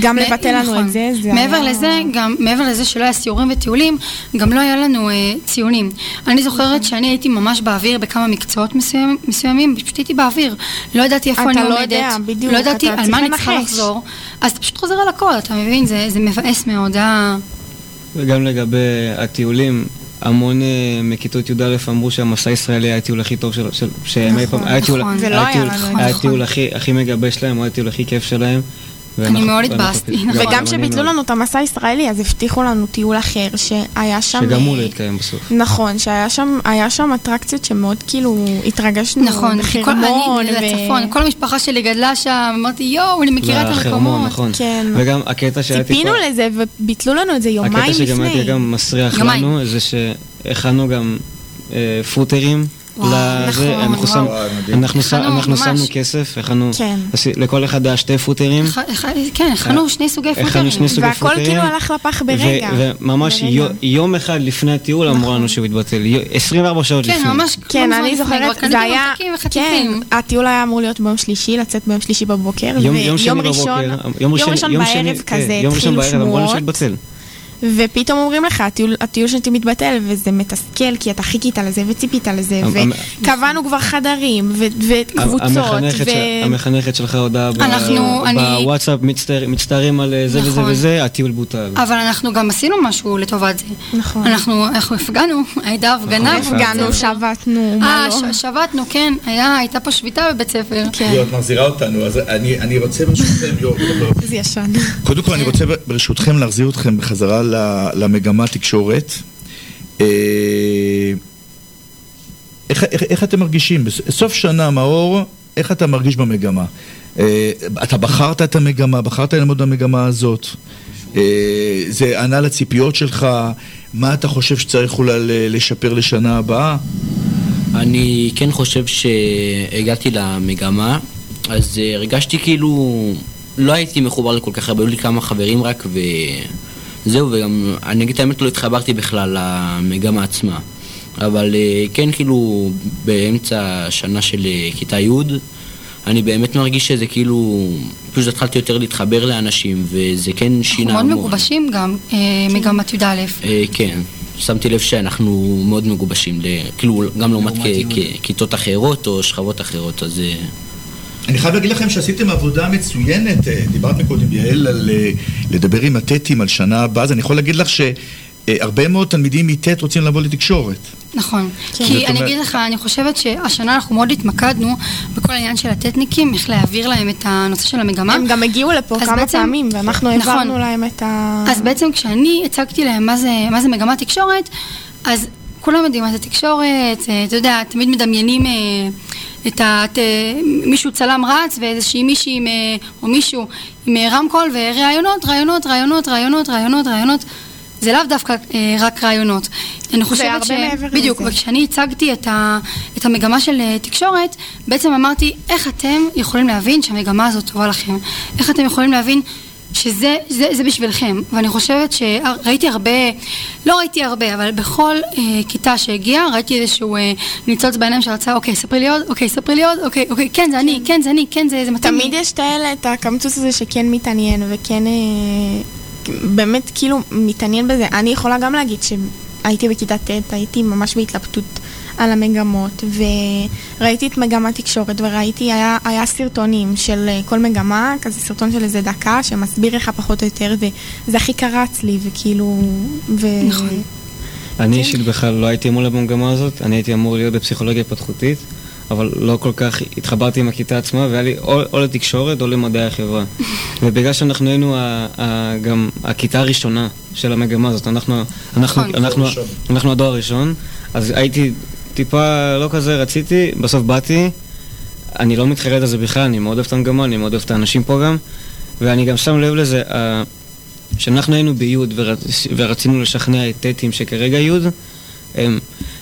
גם לבטל לנו נכון. את זה, זה מעבר היה... לזה, גם מעבר לזה שלא היה סיורים וטיולים, גם לא היה לנו אה, ציונים. אני זוכרת שאני הייתי ממש באוויר בכמה מקצועות מסוים, מסוימים, פשוט הייתי באוויר. לא ידעתי איפה אני לא עומדת. יודע, בדיוק, לא ידעתי על מה אני צריכה. לחזור. אז אתה פשוט חוזר על הכל, אתה מבין? זה, זה מבאס מאוד. אה... וגם לגבי הטיולים, המון אה, מכיתות י"א אמרו שהמסע הישראלי היה הטיול הכי טוב של- של- שהם אי פעם, היה הטיול- נכון. ולא היה היה טיול- לנו את היה זה. הטיול הכי הכי מגבש שלהם, היה הטיול הכי כיף שלהם. ואנחנו- מאוד ואנחנו- התבאסתי, גם- נכון. גם וגם אני כשביטלו מאוד. לנו את המסע הישראלי, אז הבטיחו לנו טיול אחר, שהיה שם... שגם הוא אה, לא התקיים בסוף. נכון, שהיה שם, אטרקציות שמאוד כאילו התרגשנו נכון, אני לצפון, כל המשפחה שלי גדלה שם, אמרתי יואו, אני מכירה את המקומות. נכון. כן. וגם הקטע שהיה טיפה... ציפינו לזה וביטלו לנו את זה יומיים הקטע לפני. שגם היה גם מסריח. לנו, זה שהכנו גם אה, פוטרים. וואו, לזה, נכון, אנחנו מדהים. אנחנו. שמנו כסף, הכנו, כן. לכל אחד היה שתי פוטרים. כן, הכנו שני סוגי הכנו פוטרים. שני סוגי והכל. כאילו הלך לפח ברגע. ו- וממש יום אחד לפני הטיול אמרו לנו שהוא יתבטל, יו- 24 שעות לפני. כן, ממש כן, אני זוכרת, זה היה, כן. הטיול היה אמור להיות ביום שלישי, לצאת ביום שלישי בבוקר, יום- ויום ראשון, יום ראשון בערב כן, כזה, ראשון התחילו בערב אמרו לנו שמועות. ופתאום אומרים לך, הטיול, הטיול שנתי מתבטל, וזה מתסכל, כי אתה חיכית לזה וציפית לזה, וקבענו כבר חדרים, ו- וקבוצות, המחנכת, ו... של, המחנכת שלך הודעה ב- אנחנו- אני- בוואטסאפ, מצטער, מצטערים על אה, זה וזה נכון. וזה, הטיול בוטל. אבל אנחנו גם עשינו משהו לטובת זה. נכון. אנחנו, אנחנו הפגנו, הייתה הפגנה. נכון, הפגנו. שבתנו, מה אה, לא. שבתנו, כן, היה, הייתה פה שביתה בבית ספר. כן, את מחזירה אותנו, אז אני, אני רוצה ברשותכם, יו, לא, זה ישן. קודם כל אני רוצה ברשותכם להחזיר אתכם בחזרה למגמה תקשורת. אה, איך, איך, איך אתם מרגישים? בסוף שנה, מאור, איך אתה מרגיש במגמה? אה, אתה בחרת את המגמה, בחרת ללמוד במגמה הזאת? אה, זה ענה לציפיות שלך? מה אתה חושב שצריך אולי לשפר לשנה הבאה? אני כן חושב שהגעתי למגמה, אז אה, הרגשתי כאילו... לא הייתי מחובר לכל כך הרבה, היו לי כמה חברים רק וזהו, וגם, אני אגיד את האמת, לא התחברתי בכלל למגמה עצמה. אבל אה, כן, כאילו, באמצע השנה של אה, כיתה י', אני באמת מרגיש שזה כאילו... פשוט התחלתי יותר להתחבר לאנשים, וזה כן אנחנו שינה מאוד המון. מגובשים גם, אה, מגמת י"א. כן, שמתי לב שאנחנו מאוד מגובשים, ל- כאילו גם לעומת כיתות אחרות או שכבות אחרות, אז אני חייב להגיד לכם שעשיתם עבודה מצוינת, אה, דיברת מקודם יעל על אה, לדבר עם הטטים על שנה הבאה, אז אני יכול להגיד לך שהרבה מאוד תלמידים מטט רוצים לבוא לתקשורת. נכון. כי אני אגיד לך, אני חושבת שהשנה אנחנו מאוד התמקדנו בכל העניין של הטטניקים, איך להעביר להם את הנושא של המגמה. הם גם הגיעו לפה אז כמה בעצם- פעמים, ואנחנו נכון. העברנו להם את ה... אז בעצם כשאני הצגתי להם מה זה, מה זה מגמת תקשורת, אז כולם יודעים מה זה תקשורת, אה, אתה יודע, תמיד מדמיינים את ה... את, אה, מישהו צלם רץ ואיזושהי מישהי עם, אה, או מישהו עם אה, רמקול וראיונות, ראיונות, ראיונות, ראיונות, ראיונות, ראיונות. זה לאו דווקא אה, רק רעיונות. אני חושבת ש... בדיוק, לזה. וכשאני הצגתי את, ה... את המגמה של תקשורת, בעצם אמרתי, איך אתם יכולים להבין שהמגמה הזאת טובה לכם? איך אתם יכולים להבין שזה זה, זה בשבילכם? ואני חושבת שראיתי הרבה, לא ראיתי הרבה, אבל בכל אה, כיתה שהגיעה, ראיתי איזשהו אה, ניצוץ בעיניים שרצה, אוקיי, ספרי לי עוד, אוקיי, ספרי לי עוד, אוקיי, אוקיי, כן, זה אני, כן, זה אני, כן, זה, זה מתאים. תמיד יש את האלה, את הקמצוץ הזה שכן מתעניין וכן אה, באמת כאילו מתעניין בזה. אני יכולה גם להגיד שהייתי בכיתה ט', הייתי ממש בהתלבטות על המגמות, וראיתי את מגמת תקשורת, וראיתי, היה, היה סרטונים של אה, כל מגמה, כזה סרטון של איזה דקה, שמסביר לך פחות או יותר, וזה הכי קרץ לי, וכאילו... ו... נכון. אני אישית בכלל לא הייתי אמור להיות במגמה הזאת, אני הייתי אמור להיות בפסיכולוגיה התפתחותית, אבל לא כל כך התחברתי עם הכיתה עצמה, והיה לי או, או לתקשורת או למדעי החברה. ובגלל שאנחנו היינו ה, ה, גם הכיתה הראשונה של המגמה הזאת, אנחנו, אנחנו, נכון. אנחנו, אנחנו, אנחנו הדור הראשון, אז הייתי טיפה לא כזה רציתי, בסוף באתי, אני לא מתחרט על זה בכלל, אני מאוד אוהב את המגמה, אני מאוד אוהב את האנשים פה גם, ואני גם שם לב לזה, כשאנחנו היינו ורצ... ורצינו לשכנע את טטים שכרגע יוד, הם,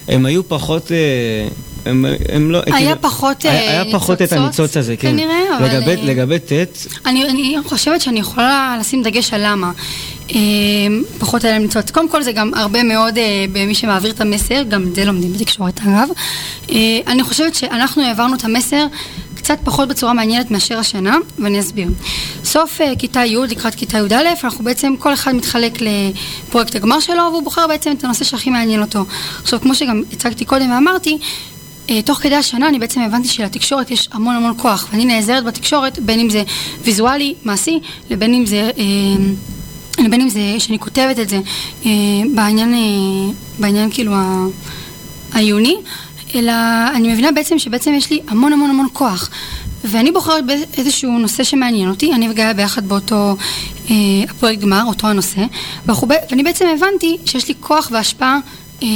הם היו פחות... אה, הם, הם לא... היה כאילו, פחות, אה, היה, היה פחות את ניצוצות, הניצוץ הזה, כן. כנראה, אבל, לגבי, לגבי טט, אני, אני חושבת שאני יכולה לשים דגש על למה. אה, פחות היה להם ניצוץ. קודם כל זה גם הרבה מאוד במי שמעביר את המסר, גם את זה לומדים בתקשורת אגב. אני חושבת שאנחנו העברנו את המסר קצת פחות בצורה מעניינת מאשר השנה, ואני אסביר. סוף אה, כיתה י' לקראת כיתה י"א, אנחנו בעצם, כל אחד מתחלק לפרויקט הגמר שלו, והוא בוחר בעצם את הנושא שהכי מעניין אותו. עכשיו, כמו שגם הצגתי קודם ואמרתי, אה, תוך כדי השנה אני בעצם הבנתי שלתקשורת יש המון המון כוח, ואני נעזרת בתקשורת, בין אם זה ויזואלי, מעשי, לבין אם זה, אה, לבין אם זה שאני כותבת את זה אה, בעניין, אה, בעניין כאילו העיוני, אלא אני מבינה בעצם שבעצם יש לי המון המון המון כוח. ואני בוחרת באיזשהו נושא שמעניין אותי, אני וגיא ביחד באותו אה, הפרויקט גמר, אותו הנושא, ואנחנו, ואני בעצם הבנתי שיש לי כוח והשפעה אה,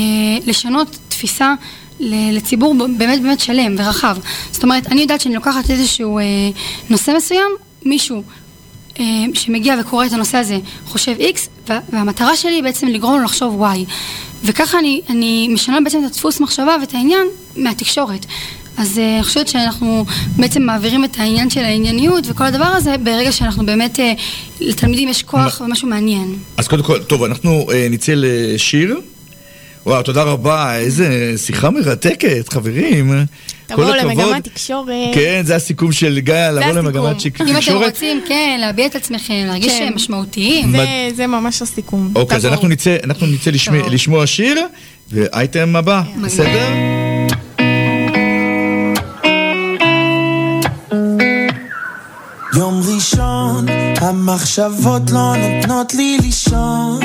לשנות תפיסה לציבור באמת באמת שלם ורחב. זאת אומרת, אני יודעת שאני לוקחת איזשהו אה, נושא מסוים, מישהו אה, שמגיע וקורא את הנושא הזה חושב X, וה- והמטרה שלי היא בעצם לגרום לו לחשוב Y. וככה אני, אני משנה בעצם את הדפוס מחשבה ואת העניין מהתקשורת. אז אה, אני חושבת שאנחנו בעצם מעבירים את העניין של הענייניות וכל הדבר הזה ברגע שאנחנו באמת, אה, לתלמידים יש כוח ומשהו מעניין. אז קודם כל, טוב, אנחנו אה, נצא לשיר. וואו, תודה רבה, איזה שיחה מרתקת, חברים. תבואו. למגמת תקשורת. כן, זה הסיכום של גיא, לבוא. למגמת שיק- אם אתם תקשורת. רוצים, כן, להביע את עצמכם, להרגיש כן. שהם משמעותיים. זה- זה ממש הסיכום. אוקיי, אז. אנחנו נצא, אנחנו נצא לשמוע- שיר, ואייטם הבא, בסדר? יום ראשון, המחשבות לא נותנות לי לישון.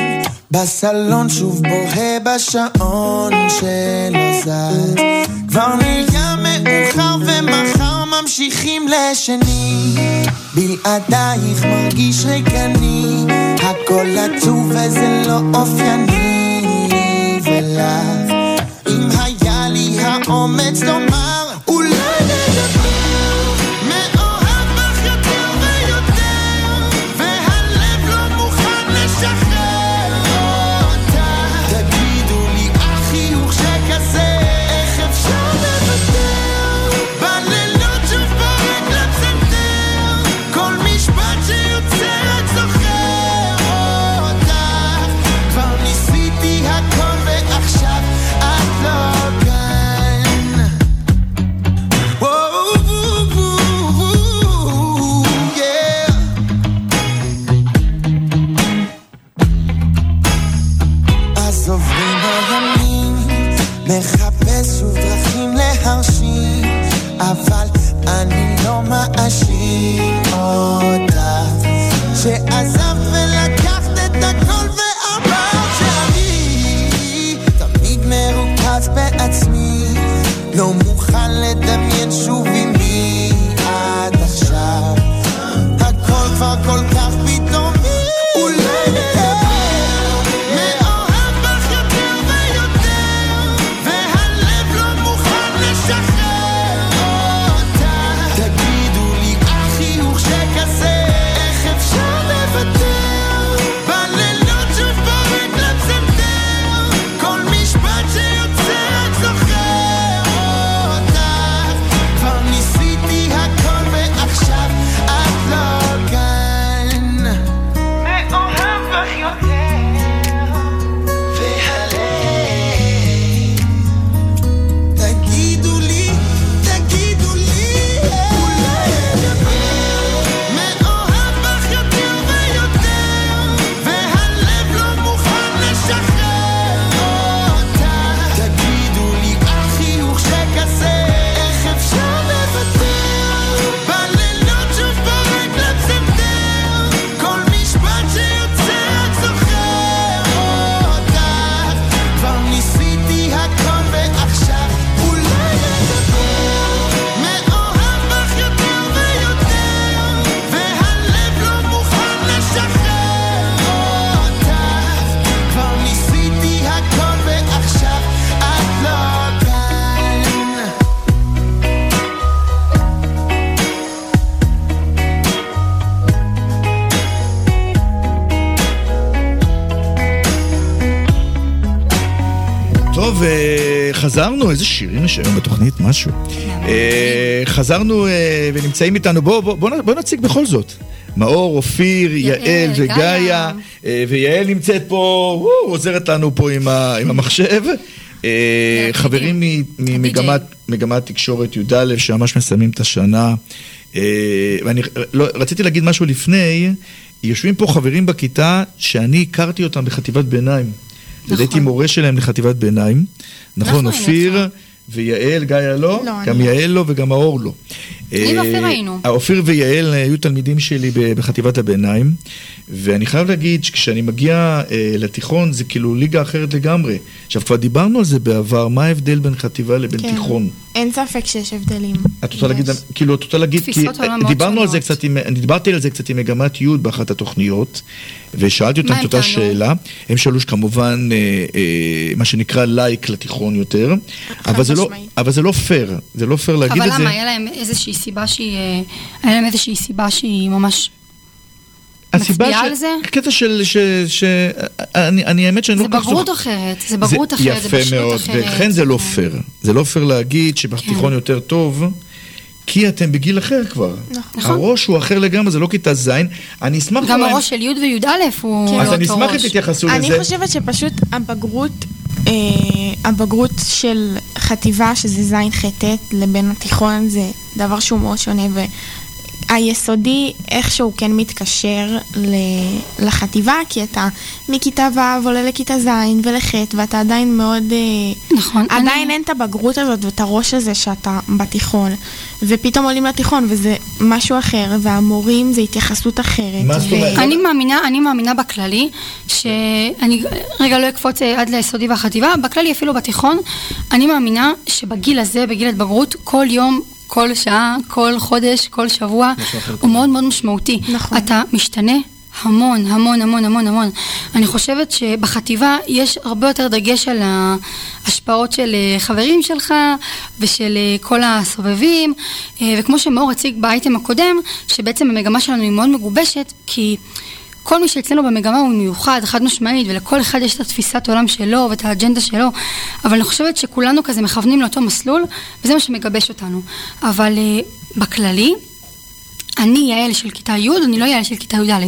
בסלון שוב בוהה בשעון שלא זז. כבר נהיה מאוחר ומחר ממשיכים לשני. בלעדייך מרגיש ריקני, הכל עצוב וזה לא אופייני ולך. אם היה לי האומץ לומר, כל כך פתאומי, אולי חזרנו, איזה שירים יש היום בתוכנית, משהו. אה, חזרנו אה, ונמצאים איתנו, בואו בוא, בוא, בוא נציג בכל זאת. מאור, אופיר, יעל וגיא. אה, ויעל נמצאת פה, עוזרת לנו פה עם, המחשב. חברים ממגמת מגמת תקשורת י"א, שממש מסיימים את השנה. ואני לא, רציתי להגיד משהו לפני, יושבים פה חברים בכיתה שאני הכרתי אותם בחטיבת ביניים. נכון. הייתי מורה שלהם לחטיבת ביניים. נכון, אופיר ויעל, גיא לא? גם לא. יעל לא וגם מאור לא. אני אה, ואופיר היינו. אופיר ויעל היו תלמידים שלי בחטיבת הביניים, ואני חייב להגיד שכשאני מגיע אה, לתיכון זה כאילו ליגה אחרת לגמרי. עכשיו, כבר דיברנו על זה בעבר, מה ההבדל בין חטיבה לבין כן. תיכון? אין ספק שיש הבדלים. את רוצה להגיד, כאילו, את רוצה להגיד, כי דיברנו על זה. קצת, עם, אני דיברתי על זה קצת עם מגמת י' באחת התוכניות, ושאלתי אותם את אותה? שאלה. הם שאלו שכמובן, אה, אה, מה שנקרא לייק לתיכון יותר, אבל זה, לא. אבל זה לא פייר, זה לא פייר להגיד אבל את זה. למה, היה להם איזושהי סיבה שהיא... אה, היה להם איזושהי סיבה שהיא ממש... הסיבה מצביעה ש- על זה? קטע של, ש... ש... אני, אני האמת שאני זה לא כל כך בגרות זוכר. אחרת, זה בגרות אחרת, זה יפה בשלות מאוד, אחרת. ולכן זה לא פייר. זה לא פייר להגיד כן. שבתיכון יותר טוב, כי אתם בגיל אחר כבר. נכון. הראש הוא אחר לגמרי, זה לא כיתה ז'. אני אשמח... גם הראש של י' וי"א הוא אז לא אני אותו אשמח אם ראש. תתייחסו אני לזה. חושבת שפשוט הבגרות הבגרות של חטיבה, שזה ז'-ח'-ט', לבין התיכון, זה דבר שהוא מאוד שונה, והיסודי איכשהו כן מתקשר לחטיבה, כי אתה מכיתה ו' עולה לכיתה ז' ולח', ואתה עדיין מאוד... אה, נכון. עדיין אני- אין את הבגרות הזאת ואת הראש הזה שאתה בתיכון, ופתאום עולים לתיכון וזה משהו אחר, והמורים זה התייחסות אחרת. מה זאת אומרת? אני מאמינה, אני מאמינה בכללי, שאני רגע לא אקפוץ אה, עד ליסודי והחטיבה, בכללי אפילו בתיכון, אני מאמינה שבגיל הזה, בגיל ההתבגרות, כל יום, כל שעה, כל חודש, כל שבוע, הוא מאוד מאוד משמעותי. נכון. אתה משתנה. המון, המון, המון, המון, המון. אני חושבת שבחטיבה יש הרבה יותר דגש על ההשפעות של אה, חברים שלך ושל אה, כל הסובבים, אה, וכמו שמאור הציג באייטם הקודם, שבעצם המגמה שלנו היא מאוד מגובשת, כי כל מי שאצלנו במגמה הוא מיוחד, חד משמעית, ולכל אחד יש את התפיסת עולם שלו ואת האג'נדה שלו, אבל אני חושבת שכולנו כזה מכוונים לאותו מסלול, וזה מה שמגבש אותנו. אבל אה, בכללי, אני יעל של כיתה י', אני לא יעל של כיתה י"א,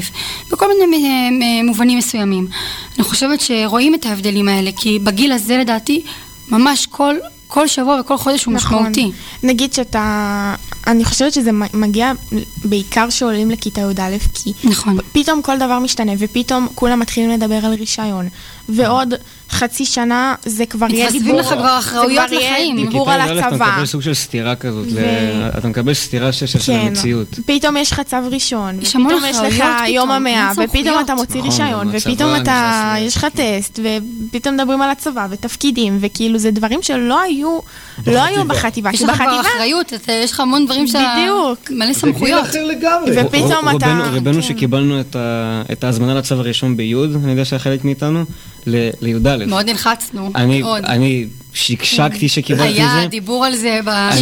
בכל מיני אה, אה, מובנים מסוימים. אני חושבת שרואים את ההבדלים האלה, כי בגיל הזה לדעתי, ממש כל, כל שבוע וכל חודש הוא נכון. משמעותי. נגיד שאתה... אני חושבת שזה מגיע בעיקר כשעולים לכיתה י"א, כי נכון. פתאום כל דבר משתנה, ופתאום כולם מתחילים לדבר על רישיון. ועוד חצי שנה זה כבר יהיה מתווספים דיבור... לך כבר יהיה לחיים. דיבור על בכיתה י"א אתה הצבא. מקבל סוג של סתירה כזאת, ו- אתה מקבל סתירה של של כן, המציאות. פתאום יש לך צו ראשון, ופתאום יש לך יום המאה, ופתאום. אתה מוציא נכון, רישיון, ופתאום הצבא אתה, יש לך טסט, ופתאום מדברים על הצבא, ותפקידים, וכאילו זה דברים שלא היו, לא היו בחטיבה, יש לך כבר אחריות, אתה- יש לך המון דברים שאתה... בדיוק. מלא סמכויות. ופתאום אתה- רובנו כן. שקיבלנו את ההזמנה לצו הראשון בי', אני יודע שהיה חלק מאיתנו, לי"א. מאוד נלחצנו, אני- מאוד. אני שקשקתי שקיבלתי את זה. היה דיבור על זה אני-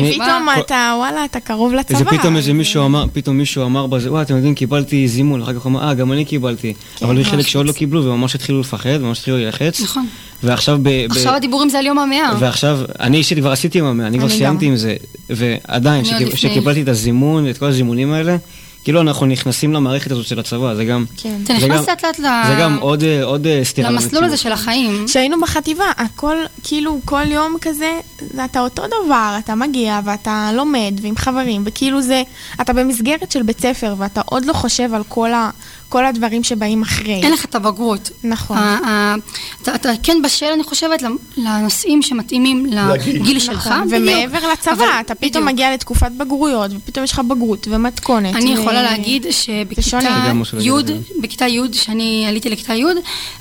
בשבעה. פתאום אתה, וואלה, אתה קרוב לצבא. איזה פתאום איזה מישהו אמר, פתאום מישהו אמר בזה, וואי, אתם יודעים, קיבלתי זימון, אחר כך הוא אמר, אה, גם אני קיבלתי. כן, אבל היו חלק. שעוד לא קיבלו, וממש התחילו לפחד, ממש התחילו להילחץ. נכון. ועכשיו ב... ב- עכשיו הדיבורים זה על יום המאה. ועכשיו, אני אישית כבר עשיתי עם המאה, אני כבר אני סיימתי. עם זה, ועדיין. שקיבלתי את הזימון, את כל הזימונים האלה, כאילו אנחנו נכנסים למערכת הזאת של הצבא, זה גם... כן. אתה זה נכנס גם- לאט לאט ל- זה גם עוד, אה, עוד אה, סתירה למסלול הזה. של החיים. כשהיינו בחטיבה, הכל, כאילו, כל יום כזה, אתה אותו דבר, אתה מגיע ואתה לומד ועם חברים, וכאילו זה, אתה במסגרת של בית ספר, ואתה עוד לא חושב על כל, ה, כל הדברים שבאים אחרי. אין לך את הבגרות. נכון. אתה- אתה כן בשל, אני חושבת, לנושאים שמתאימים לגיל. לגיל שלך. נכון. ומעבר אבל- לצבא, אתה פתאום בדיוק. מגיע לתקופת בגרויות, ופתאום יש לך בגרות ומתכונת. אני ו- יכולה להגיד. שבכיתה י', שאני עליתי לכיתה י',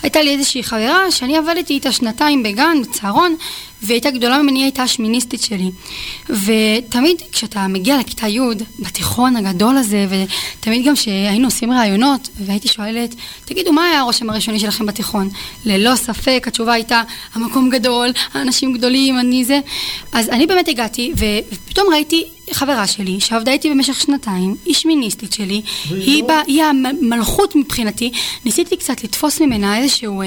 הייתה לי איזושהי חברה שאני עבדתי איתה שנתיים בגן, בצהרון, והיא הייתה גדולה ממני, היא הייתה השמיניסטית שלי. ותמיד כשאתה מגיע לכיתה י', בתיכון הגדול הזה, ותמיד גם כשהיינו עושים ראיונות, והייתי שואלת, תגידו, מה היה הרושם הראשוני שלכם בתיכון? ללא ספק, התשובה הייתה, המקום גדול, האנשים גדולים, אני זה. אז אני באמת הגעתי, ופתאום ראיתי חברה שלי, שעבדה איתי במשך שנתיים, היא שמיניסטית שלי, היא, בה, היא המלכות מבחינתי, ניסיתי קצת לתפוס ממנה איזשהו אה,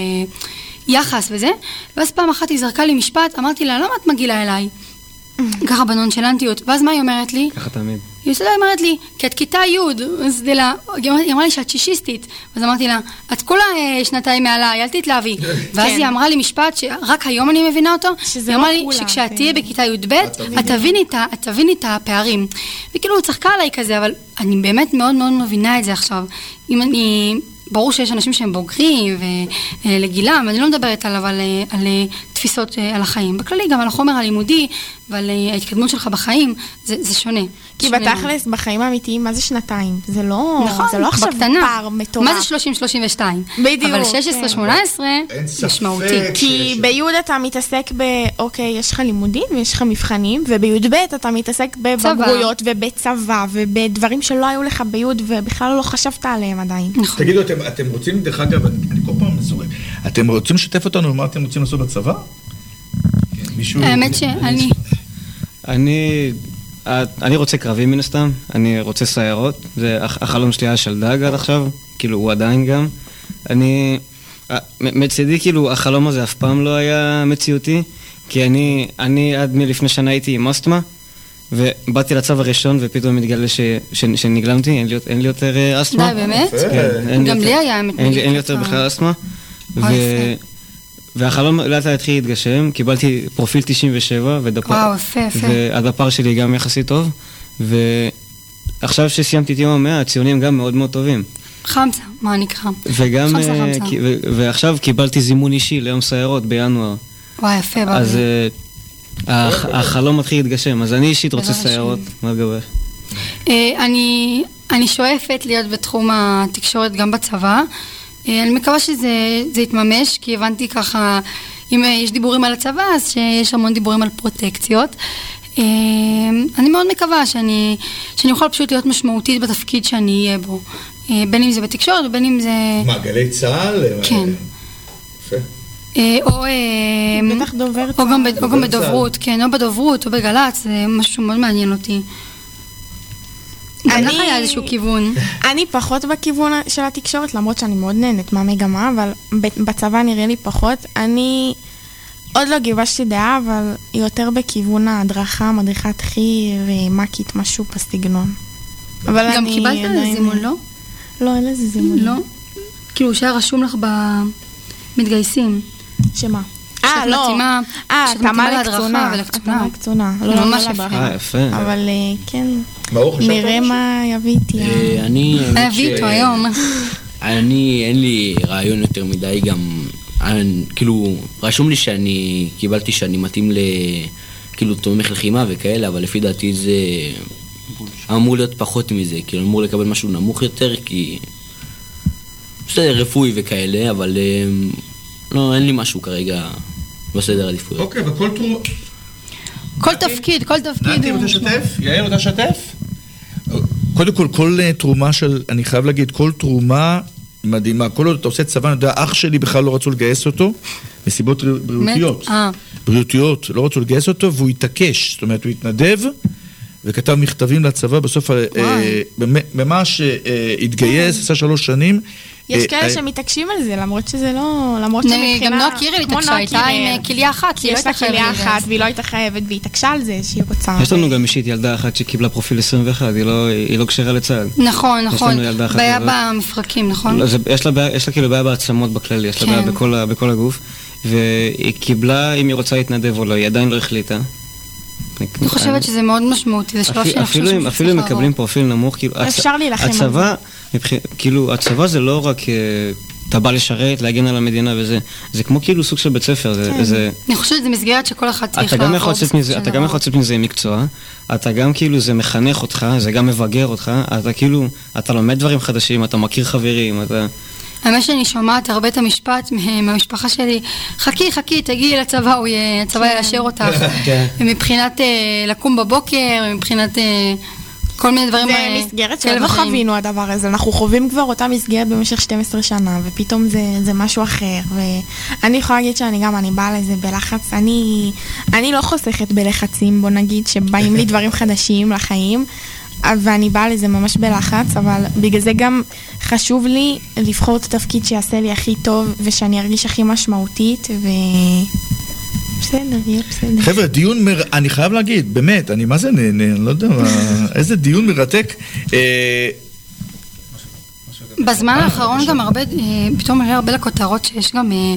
יחס וזה, ואז פעם אחת היא זרקה לי משפט, אמרתי לה, למה את מגעילה אליי? ככה בנונשלנטיות, ואז מה היא אומרת לי? ככה תמיד. היא עושה לה, היא אומרת לי, כי את כיתה י', אז היא לה, היא אמרה- היא לי שאת שישיסטית, אז אמרתי לה, את כולה שנתיים מעליי, אל תתלהבי. ואז היא אמרה לי משפט שרק היום אני מבינה אותו, היא אמרה לא לי שכשאת כן. תהיי בכיתה י"ב, את תביני את הפערים. וכאילו, הוא צחקה עליי כזה, אבל אני באמת מאוד מאוד מבינה את זה עכשיו. אם אני... ברור שיש אנשים שהם בוגרים ולגילם, אני לא מדברת על, אה, על תפיסות אה, על החיים. בכללי גם על החומר הלימודי ועל אה, ההתקדמות שלך בחיים, זה, זה שונה. כי שונה. בתכלס, בחיים האמיתיים, מה זה שנתיים? זה לא, נכון, זה לא עכשיו בקטנה. פער מטורף. מה זה 30-32? בדיוק, אבל כן. 16-18 אין ספק משמעותי. כי בי' אתה מתעסק ב... אוקיי, יש לך לימודים ויש לך מבחנים, ובי"ב אתה מתעסק בבגרויות ובצבא ובדברים שלא היו לך בי' ובכלל לא חשבת עליהם עדיין. נכון. תגידו, אתם, אתם רוצים, דרך אגב, אני, כל פעם אתם רוצים לשתף אותנו במה אתם רוצים לעשות בצבא? מישהו... האמת שאני... אני, אני רוצה קרבי מן הסתם, אני רוצה סיירות, זה הח- החלום שלי היה שלדג עד עכשיו, כאילו הוא עדיין גם. אני, אה, מצידי כאילו החלום הזה אף פעם לא היה מציאותי, כי אני, אני עד מלפני שנה הייתי עם אסתמה, ובאתי לצו הראשון ופתאום מתגלה ש, ש, שנגלמתי, אין לי, אין לי יותר אה, אסתמה. די, באמת? כן, אין לי גם לי היה אין לי, אין לי נגיד יותר. בכלל אסתמה. ו... והחלום לאט לאט התחיל להתגשם, קיבלתי פרופיל 97, ודפ... וואו, יפה, יפה. והדפ"ר שלי גם יחסית טוב, ועכשיו שסיימתי את יום המאה, הציונים גם מאוד מאוד טובים. חמסה, מה נקרא? וגם, חמסה, אה, חמסה. ו- ועכשיו קיבלתי זימון אישי ליום סיירות בינואר. וואי, יפה, אז ברור. אה, הח- החלום מתחיל להתגשם, אז אני אישית רוצה. סיירות, מה לגבי? אה, אני, אני שואפת להיות בתחום התקשורת גם בצבא. אה, אני מקווה שזה זה יתממש, כי הבנתי ככה, אם אה, יש דיבורים על הצבא, אז שיש המון דיבורים על פרוטקציות. אה, אני מאוד מקווה שאני, שאני אוכל פשוט להיות משמעותית בתפקיד שאני אהיה בו. בין אם זה בתקשורת ובין אם זה... מה, גלי צה"ל? כן. יפה. או, בטח דובר או גם, ב- או גם דובר צה"ל. בדוברות, כן, או בדוברות, או בגל"צ, זה משהו שמאוד מעניין אותי. גם לך אני- היה איזשהו כיוון. אני פחות בכיוון של התקשורת, למרות שאני מאוד נהנית מהמגמה, אבל בצבא נראה לי פחות. אני עוד לא גיבשתי דעה, אבל יותר בכיוון ההדרכה, מדריכת חי"ר, מ"כית, משהו בסגנון. אבל גם קיבלת על זה עדיין- זימון, לא? לא, אין לזה זימון. לא? כאילו שהיה רשום לך במתגייסים. שמה? אה, לא. מתאימה- אה, להדרכה לקצונה. התאמה לקצונה. לא, ממש לא יפה. להדרכה. אה, יפה. אבל אה, כן, נראה? מה יביא איתי. אה, אני... להביא ש- איתו היום. אני, אין לי רעיון יותר מדי גם, אני, כאילו, רשום לי שאני, קיבלתי שאני מתאים ל... כאילו, תומך לחימה וכאלה, אבל לפי דעתי זה אמור להיות פחות מזה, כאילו, אמור לקבל משהו נמוך יותר, כי... בסדר, רפואי וכאלה, אבל אה, לא, אין לי משהו כרגע בסדר עדיפויות. אוקיי, וכל תרומה... כל תפקיד, כל תפקיד נתי, הוא... רוצה לשתף? יאיר, רוצה לשתף? קודם כל, כל אה, תרומה של, אני חייב להגיד, כל תרומה מדהימה. כל עוד אתה עושה צבא, אני יודע, אח שלי בכלל לא רצו לגייס אותו, מסיבות בריאותיות. אה. בריאותיות, לא רצו לגייס אותו, והוא התעקש. זאת אומרת, הוא התנדב, וכתב מכתבים לצבא, בסוף אה, ממש התגייס, עשה שלוש שנים. יש אה, כאלה אה, שמתעקשים על זה, למרות שזה לא... למרות שמבחינה... גם נועה קירל התעקשה, הייתה עם כליה אחת, היא לא יש לה הייתה כליה אחת. והיא לא הייתה חייבת, והיא התעקשה על זה שהיא רוצה. יש לנו גם אישית ילדה אחת שקיבלה פרופיל 21, היא לא- היא לא כשרה לצה"ל. נכון, יש נכון. לנו ילדה אחת בעיה. במפרקים, נכון? לא, יש לה יש כאילו בעיה בעצמות בכללי, יש לה כן. בעיה בכל ה- בכל הגוף, והיא קיבלה אם היא רוצה להתנדב או לא, היא עדיין לא החליטה. אני חושבת שזה מאוד משמעותי, זה שלב חושבת אפילו אם- אפילו אם. מקבלים פרופיל נמוך, כאילו... אפשר להילחם על זה. הצבא, כאילו, הצבא זה לא רק... אה, אתה בא לשרת, להגן על המדינה וזה. זה כמו כאילו סוג של בית ספר, זה... כן. זה אני חושבת שזה מסגרת שכל אחד צריך לעבור. של אתה. גם יכול לצאת מזה עם מקצוע, אתה גם כאילו זה מחנך אותך, זה גם מבגר אותך, אתה כאילו, אתה לומד דברים חדשים, אתה מכיר חברים, אתה... האמת שאני שומעת הרבה את המשפט מה- מהמשפחה שלי, חכי, חכי, תגיעי לצבא, הוא י- הצבא יאשר אותך. כן. מבחינת אה, לקום בבוקר, מבחינת אה, כל מיני דברים זה אה, מסגרת כאלה שעוד לא ואחרים. חווינו הדבר הזה, אנחנו חווים כבר אותה מסגרת במשך 12 שנה, ופתאום זה, זה משהו אחר, ואני יכולה להגיד שאני גם, אני באה לזה בלחץ, אני, אני לא חוסכת בלחצים, בוא נגיד, שבאים לי דברים חדשים לחיים, ואני באה לזה ממש בלחץ, אבל בגלל זה גם חשוב לי לבחור את התפקיד שיעשה לי הכי טוב, ושאני ארגיש הכי משמעותית, ו... בסדר, יהיה בסדר. חבר'ה, דיון, מר... אני חייב להגיד, באמת, אני מה זה נהנה, אני לא יודע מה, איזה דיון מרתק. אה, בזמן האחרון גם הרבה, אה, פתאום עולה הרבה לכותרות שיש גם אה,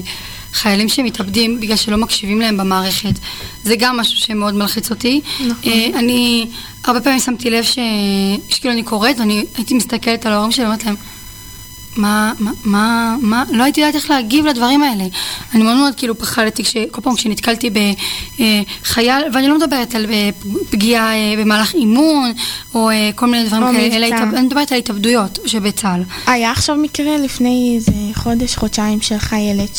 חיילים שמתאבדים בגלל שלא מקשיבים להם במערכת. זה גם משהו שמאוד מלחיץ אותי. אה, אני הרבה פעמים שמתי לב ש- שכאילו אני קוראת ואני הייתי מסתכלת על ההורים שלי ואומרת להם, מה, מה, מה, מה, לא הייתי יודעת איך להגיב לדברים האלה. אני מאוד מאוד כאילו פחדתי כש- כל פעם כשנתקלתי בחייל, ואני לא מדברת על אה, פגיעה אה, במהלך אימון, או אה, כל מיני דברים או כאלה, אלא אני מדברת על התאבדויות שבצה"ל. היה עכשיו מקרה לפני איזה חודש, חודשיים של חיילת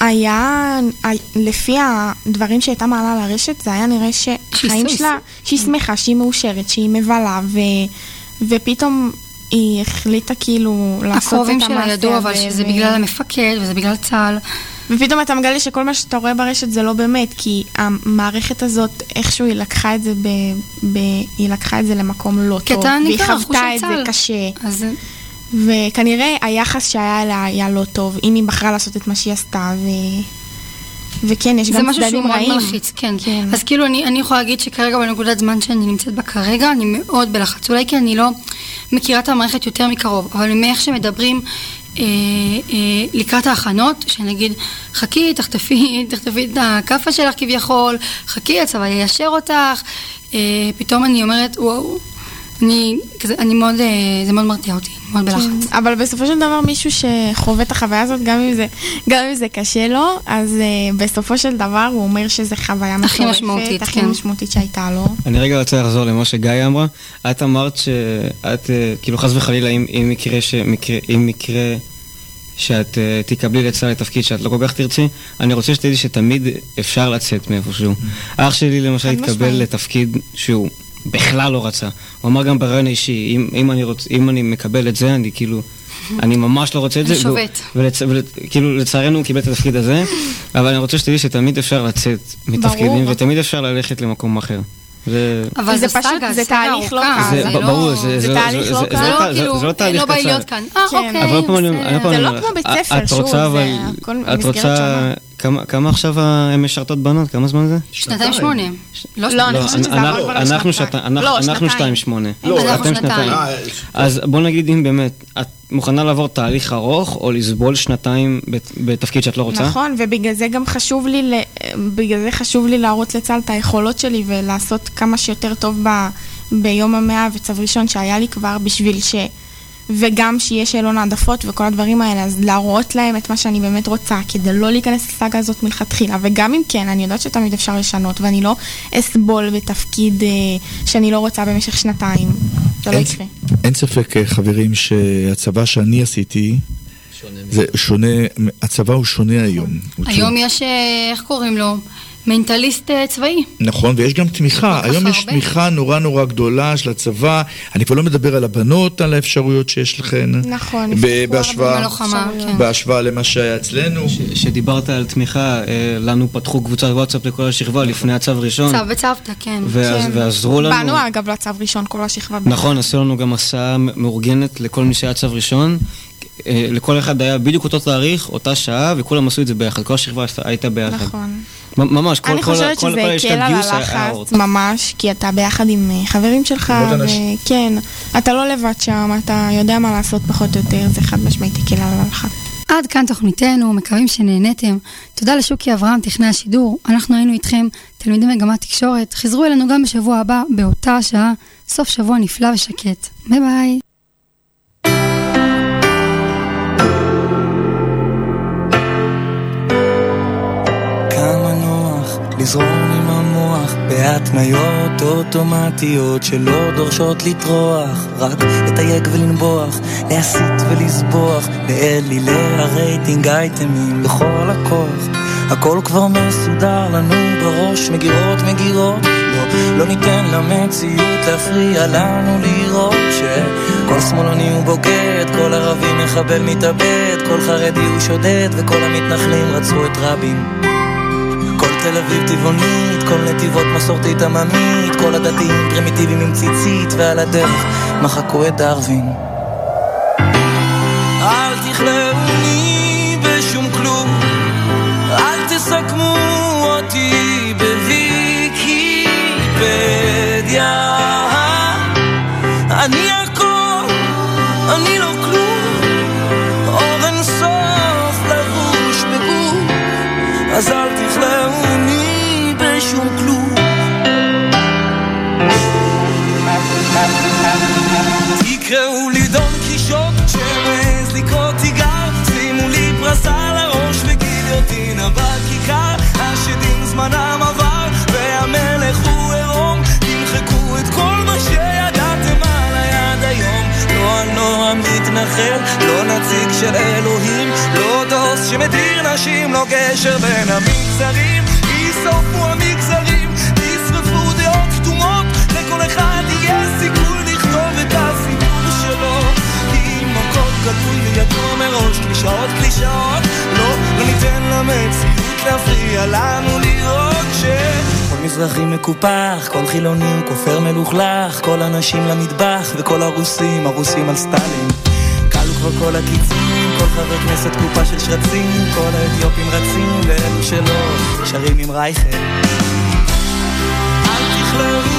שהיה, לפי הדברים שהייתה מעלה לרשת, זה היה נראה שהיא שלה, שהיא שמחה, שהיא מאושרת, שהיא מבלה, ו, ופתאום היא החליטה כאילו לעשות את הקרובים המעשה שלה ידעו אבל הזה, שזה ו- בגלל המפקד וזה בגלל צה"ל. ופתאום אתה מגלה שכל מה שאתה רואה ברשת זה לא באמת, כי המערכת הזאת, איכשהו היא לקחה את זה, ב, ב, היא לקחה את זה למקום לא טוב, והיא חוותה את זה צה"ל. קשה. אז וכנראה היחס שהיה אליה היה לא טוב, אם היא בחרה לעשות את מה שהיא עשתה, ו... וכן, יש זה גם משהו שהוא צדדים מאוד רעים. מלחיץ, כן. כן. אז כאילו אני, אני יכולה להגיד שכרגע בנקודת זמן שאני נמצאת בה כרגע, אני מאוד בלחץ. אולי כי אני לא מכירה את המערכת יותר מקרוב, אבל מאיך שמדברים אה, אה, לקראת ההכנות, שנגיד, חכי, תחטפי, תחטפי את הכאפה שלך כביכול, חכי, הצבא יישר אותך, אה, פתאום אני אומרת, וואו, אני, כזה, אני מאוד, אה, זה מאוד מרתיע אותי, מאוד בלחץ. כן, אבל בסופו של דבר מישהו שחווה את החוויה הזאת, גם אם זה, גם אם זה קשה לו, אז uh, בסופו של דבר הוא אומר שזו חוויה מטורפת. הכי משמעותית, הכי כן. משמעותית שהייתה לו. אני רגע רוצה לחזור למה שגיא אמרה. את אמרת שאת, אה, כאילו חס וחלילה, אם, אם יקרה ש... מקרה, אם מקרה שאת אה, תקבלי לצה"ל לתפקיד שאת לא כל כך תרצי, אני רוצה שתדעי שתמיד אפשר לצאת מאיפשהו. אח שלי למשל התקבל. לתפקיד שהוא בכלל לא רצה. הוא אמר גם ברעיון האישי, אם, אם, אני רוצ, אם אני מקבל את זה, אני כאילו... אני ממש לא רוצה את זה. אני שובת. ולצ... וכאילו, לצערנו הוא קיבל את התפקיד הזה, אבל אני רוצה שתדעי שתמיד אפשר לצאת מתפקידים, ברור. ותמיד אפשר ללכת למקום אחר. זה... אבל זה פשוט- זה תהליך לא קל. ברור, לא... זה- תהליך לא קל. זה לא לא כאילו, לא לא בא לי קצר. להיות כאן. אה, כן. אוקיי, בסדר. זה לא כמו בית את- ספר, שוב, זה. הכל מסגרת. שונה. כמה- כמה עכשיו הן משרתות בנות? כמה זמן זה? שנתיים שמונה. לא לא, אני. חושבת שזה אנחנו- עבר כבר אנחנו לשנתיים. שת- אנחנו- לא, אנחנו שנתיים. שתיים שמונה. לא, אנחנו אתם שנתיים. אה, אז בוא נגיד אם באמת, את מוכנה לעבור תהליך ארוך, או לסבול שנתיים בת- בתפקיד שאת לא רוצה? נכון, ובגלל זה גם חשוב לי, ל- בגלל זה חשוב לי להראות לצה"ל את היכולות שלי ולעשות כמה שיותר טוב ב, ביום המאה וצו ראשון שהיה לי כבר בשביל ש... וגם שיהיה שאלון העדפות וכל הדברים האלה, אז להראות להם את מה שאני באמת רוצה, כדי לא להיכנס לסאגה הזאת מלכתחילה. וגם אם כן, אני יודעת שתמיד אפשר לשנות, ואני לא אסבול בתפקיד אה, שאני לא רוצה במשך שנתיים. זה לא יקרה. אין ספק, אה, חברים, שהצבא שאני עשיתי, זה שונה, הצבא הוא שונה היום. היום יש, אה, איך קוראים לו? מנטליסט אה, צבאי. נכון, ויש גם תמיכה. היום יש הרבה. תמיכה נורא נורא גדולה של הצבא. אני כבר לא מדבר על הבנות, על האפשרויות שיש לכן. נכון, ב- נפתחו הרבה בהשוואה- בלוחמה, אפשרויות. כן. בהשוואה למה שהיה אצלנו. ש- שדיברת על תמיכה, אה, לנו פתחו קבוצת וואטסאפ לכל השכבה לפני הצו ראשון. צו בצוותא, כן. ואז- כן. ועזרו לנו. באנו אגב לצו ראשון, כל השכבה. נכון, עשו לנו גם הסעה מאורגנת לכל מי שהיה צו ראשון. אה, לכל אחד היה בדיוק אותו תאריך, אותה שעה, וכולם עשו את זה ביחד. כל השכבה הייתה ביחד. נכון. ממש, כל אני כל- חושבת כל- שזה הקל על היה- היה הלחץ. ממש, כי אתה ביחד עם אה, חברים שלך. וכן, אתה לא לבד שם, אתה יודע מה לעשות פחות או יותר, זה חד משמעית הקל על הלחץ. עד כאן תוכניתנו, מקווים שנהניתם. תודה לשוקי אברהם, טכנאי השידור. אנחנו היינו איתכם, תלמידי מגמת תקשורת. חזרו אלינו גם בשבוע הבא, באותה השעה. סוף שבוע נפלא ושקט. ביי ביי. לזרום עם המוח בהתניות אוטומטיות שלא דורשות לטרוח. רק לתייג ולנבוח, להסית ולזבוח לאלילי הרייטינג אייטמים בכל הכוח. הכל כבר מסודר לנו בראש מגירות מגירות. לא, לא ניתן למציאות להפריע לנו לראות שכל שמאלני הוא בוגד, כל ערבי מחבל מתאבד, כל חרדי הוא שודד וכל המתנחלים רצחו את רבין תל אביב טבעונית, כל נתיבות מסורתית עממית, כל הדתיים פרימיטיביים עם ציצית, ועל הדרך מחקו את דרווין. אל תכלאוני בשום כלום, אל תסכמו אותי בוויקיפדיה. אני הכל, אני לא כלום, אור אין סוף לבוש בגוף. אז אל שמדיר נשים, לא גשר בין המגזרים, יישרפו המגזרים, ישרפו דעות כתומות, לכל אחד יהיה סיכוי לכתוב את הסיפור שלו. אם הכל גלוי וידוע מראש, קלישאות קלישאות, לא, לא ניתן למציאות להפריע לנו לראות ש... כל מזרחי מקופח, כל חילוני הוא כופר מלוכלך, כל הנשים למטבח וכל הרוסים, הרוסים על סטלין. כלו כבר כל הקיצים, כל חבר כנסת קופה של שרצים, כל האתיופים רצים, ואלו שלא, שרים עם רייכל. אל תכלאו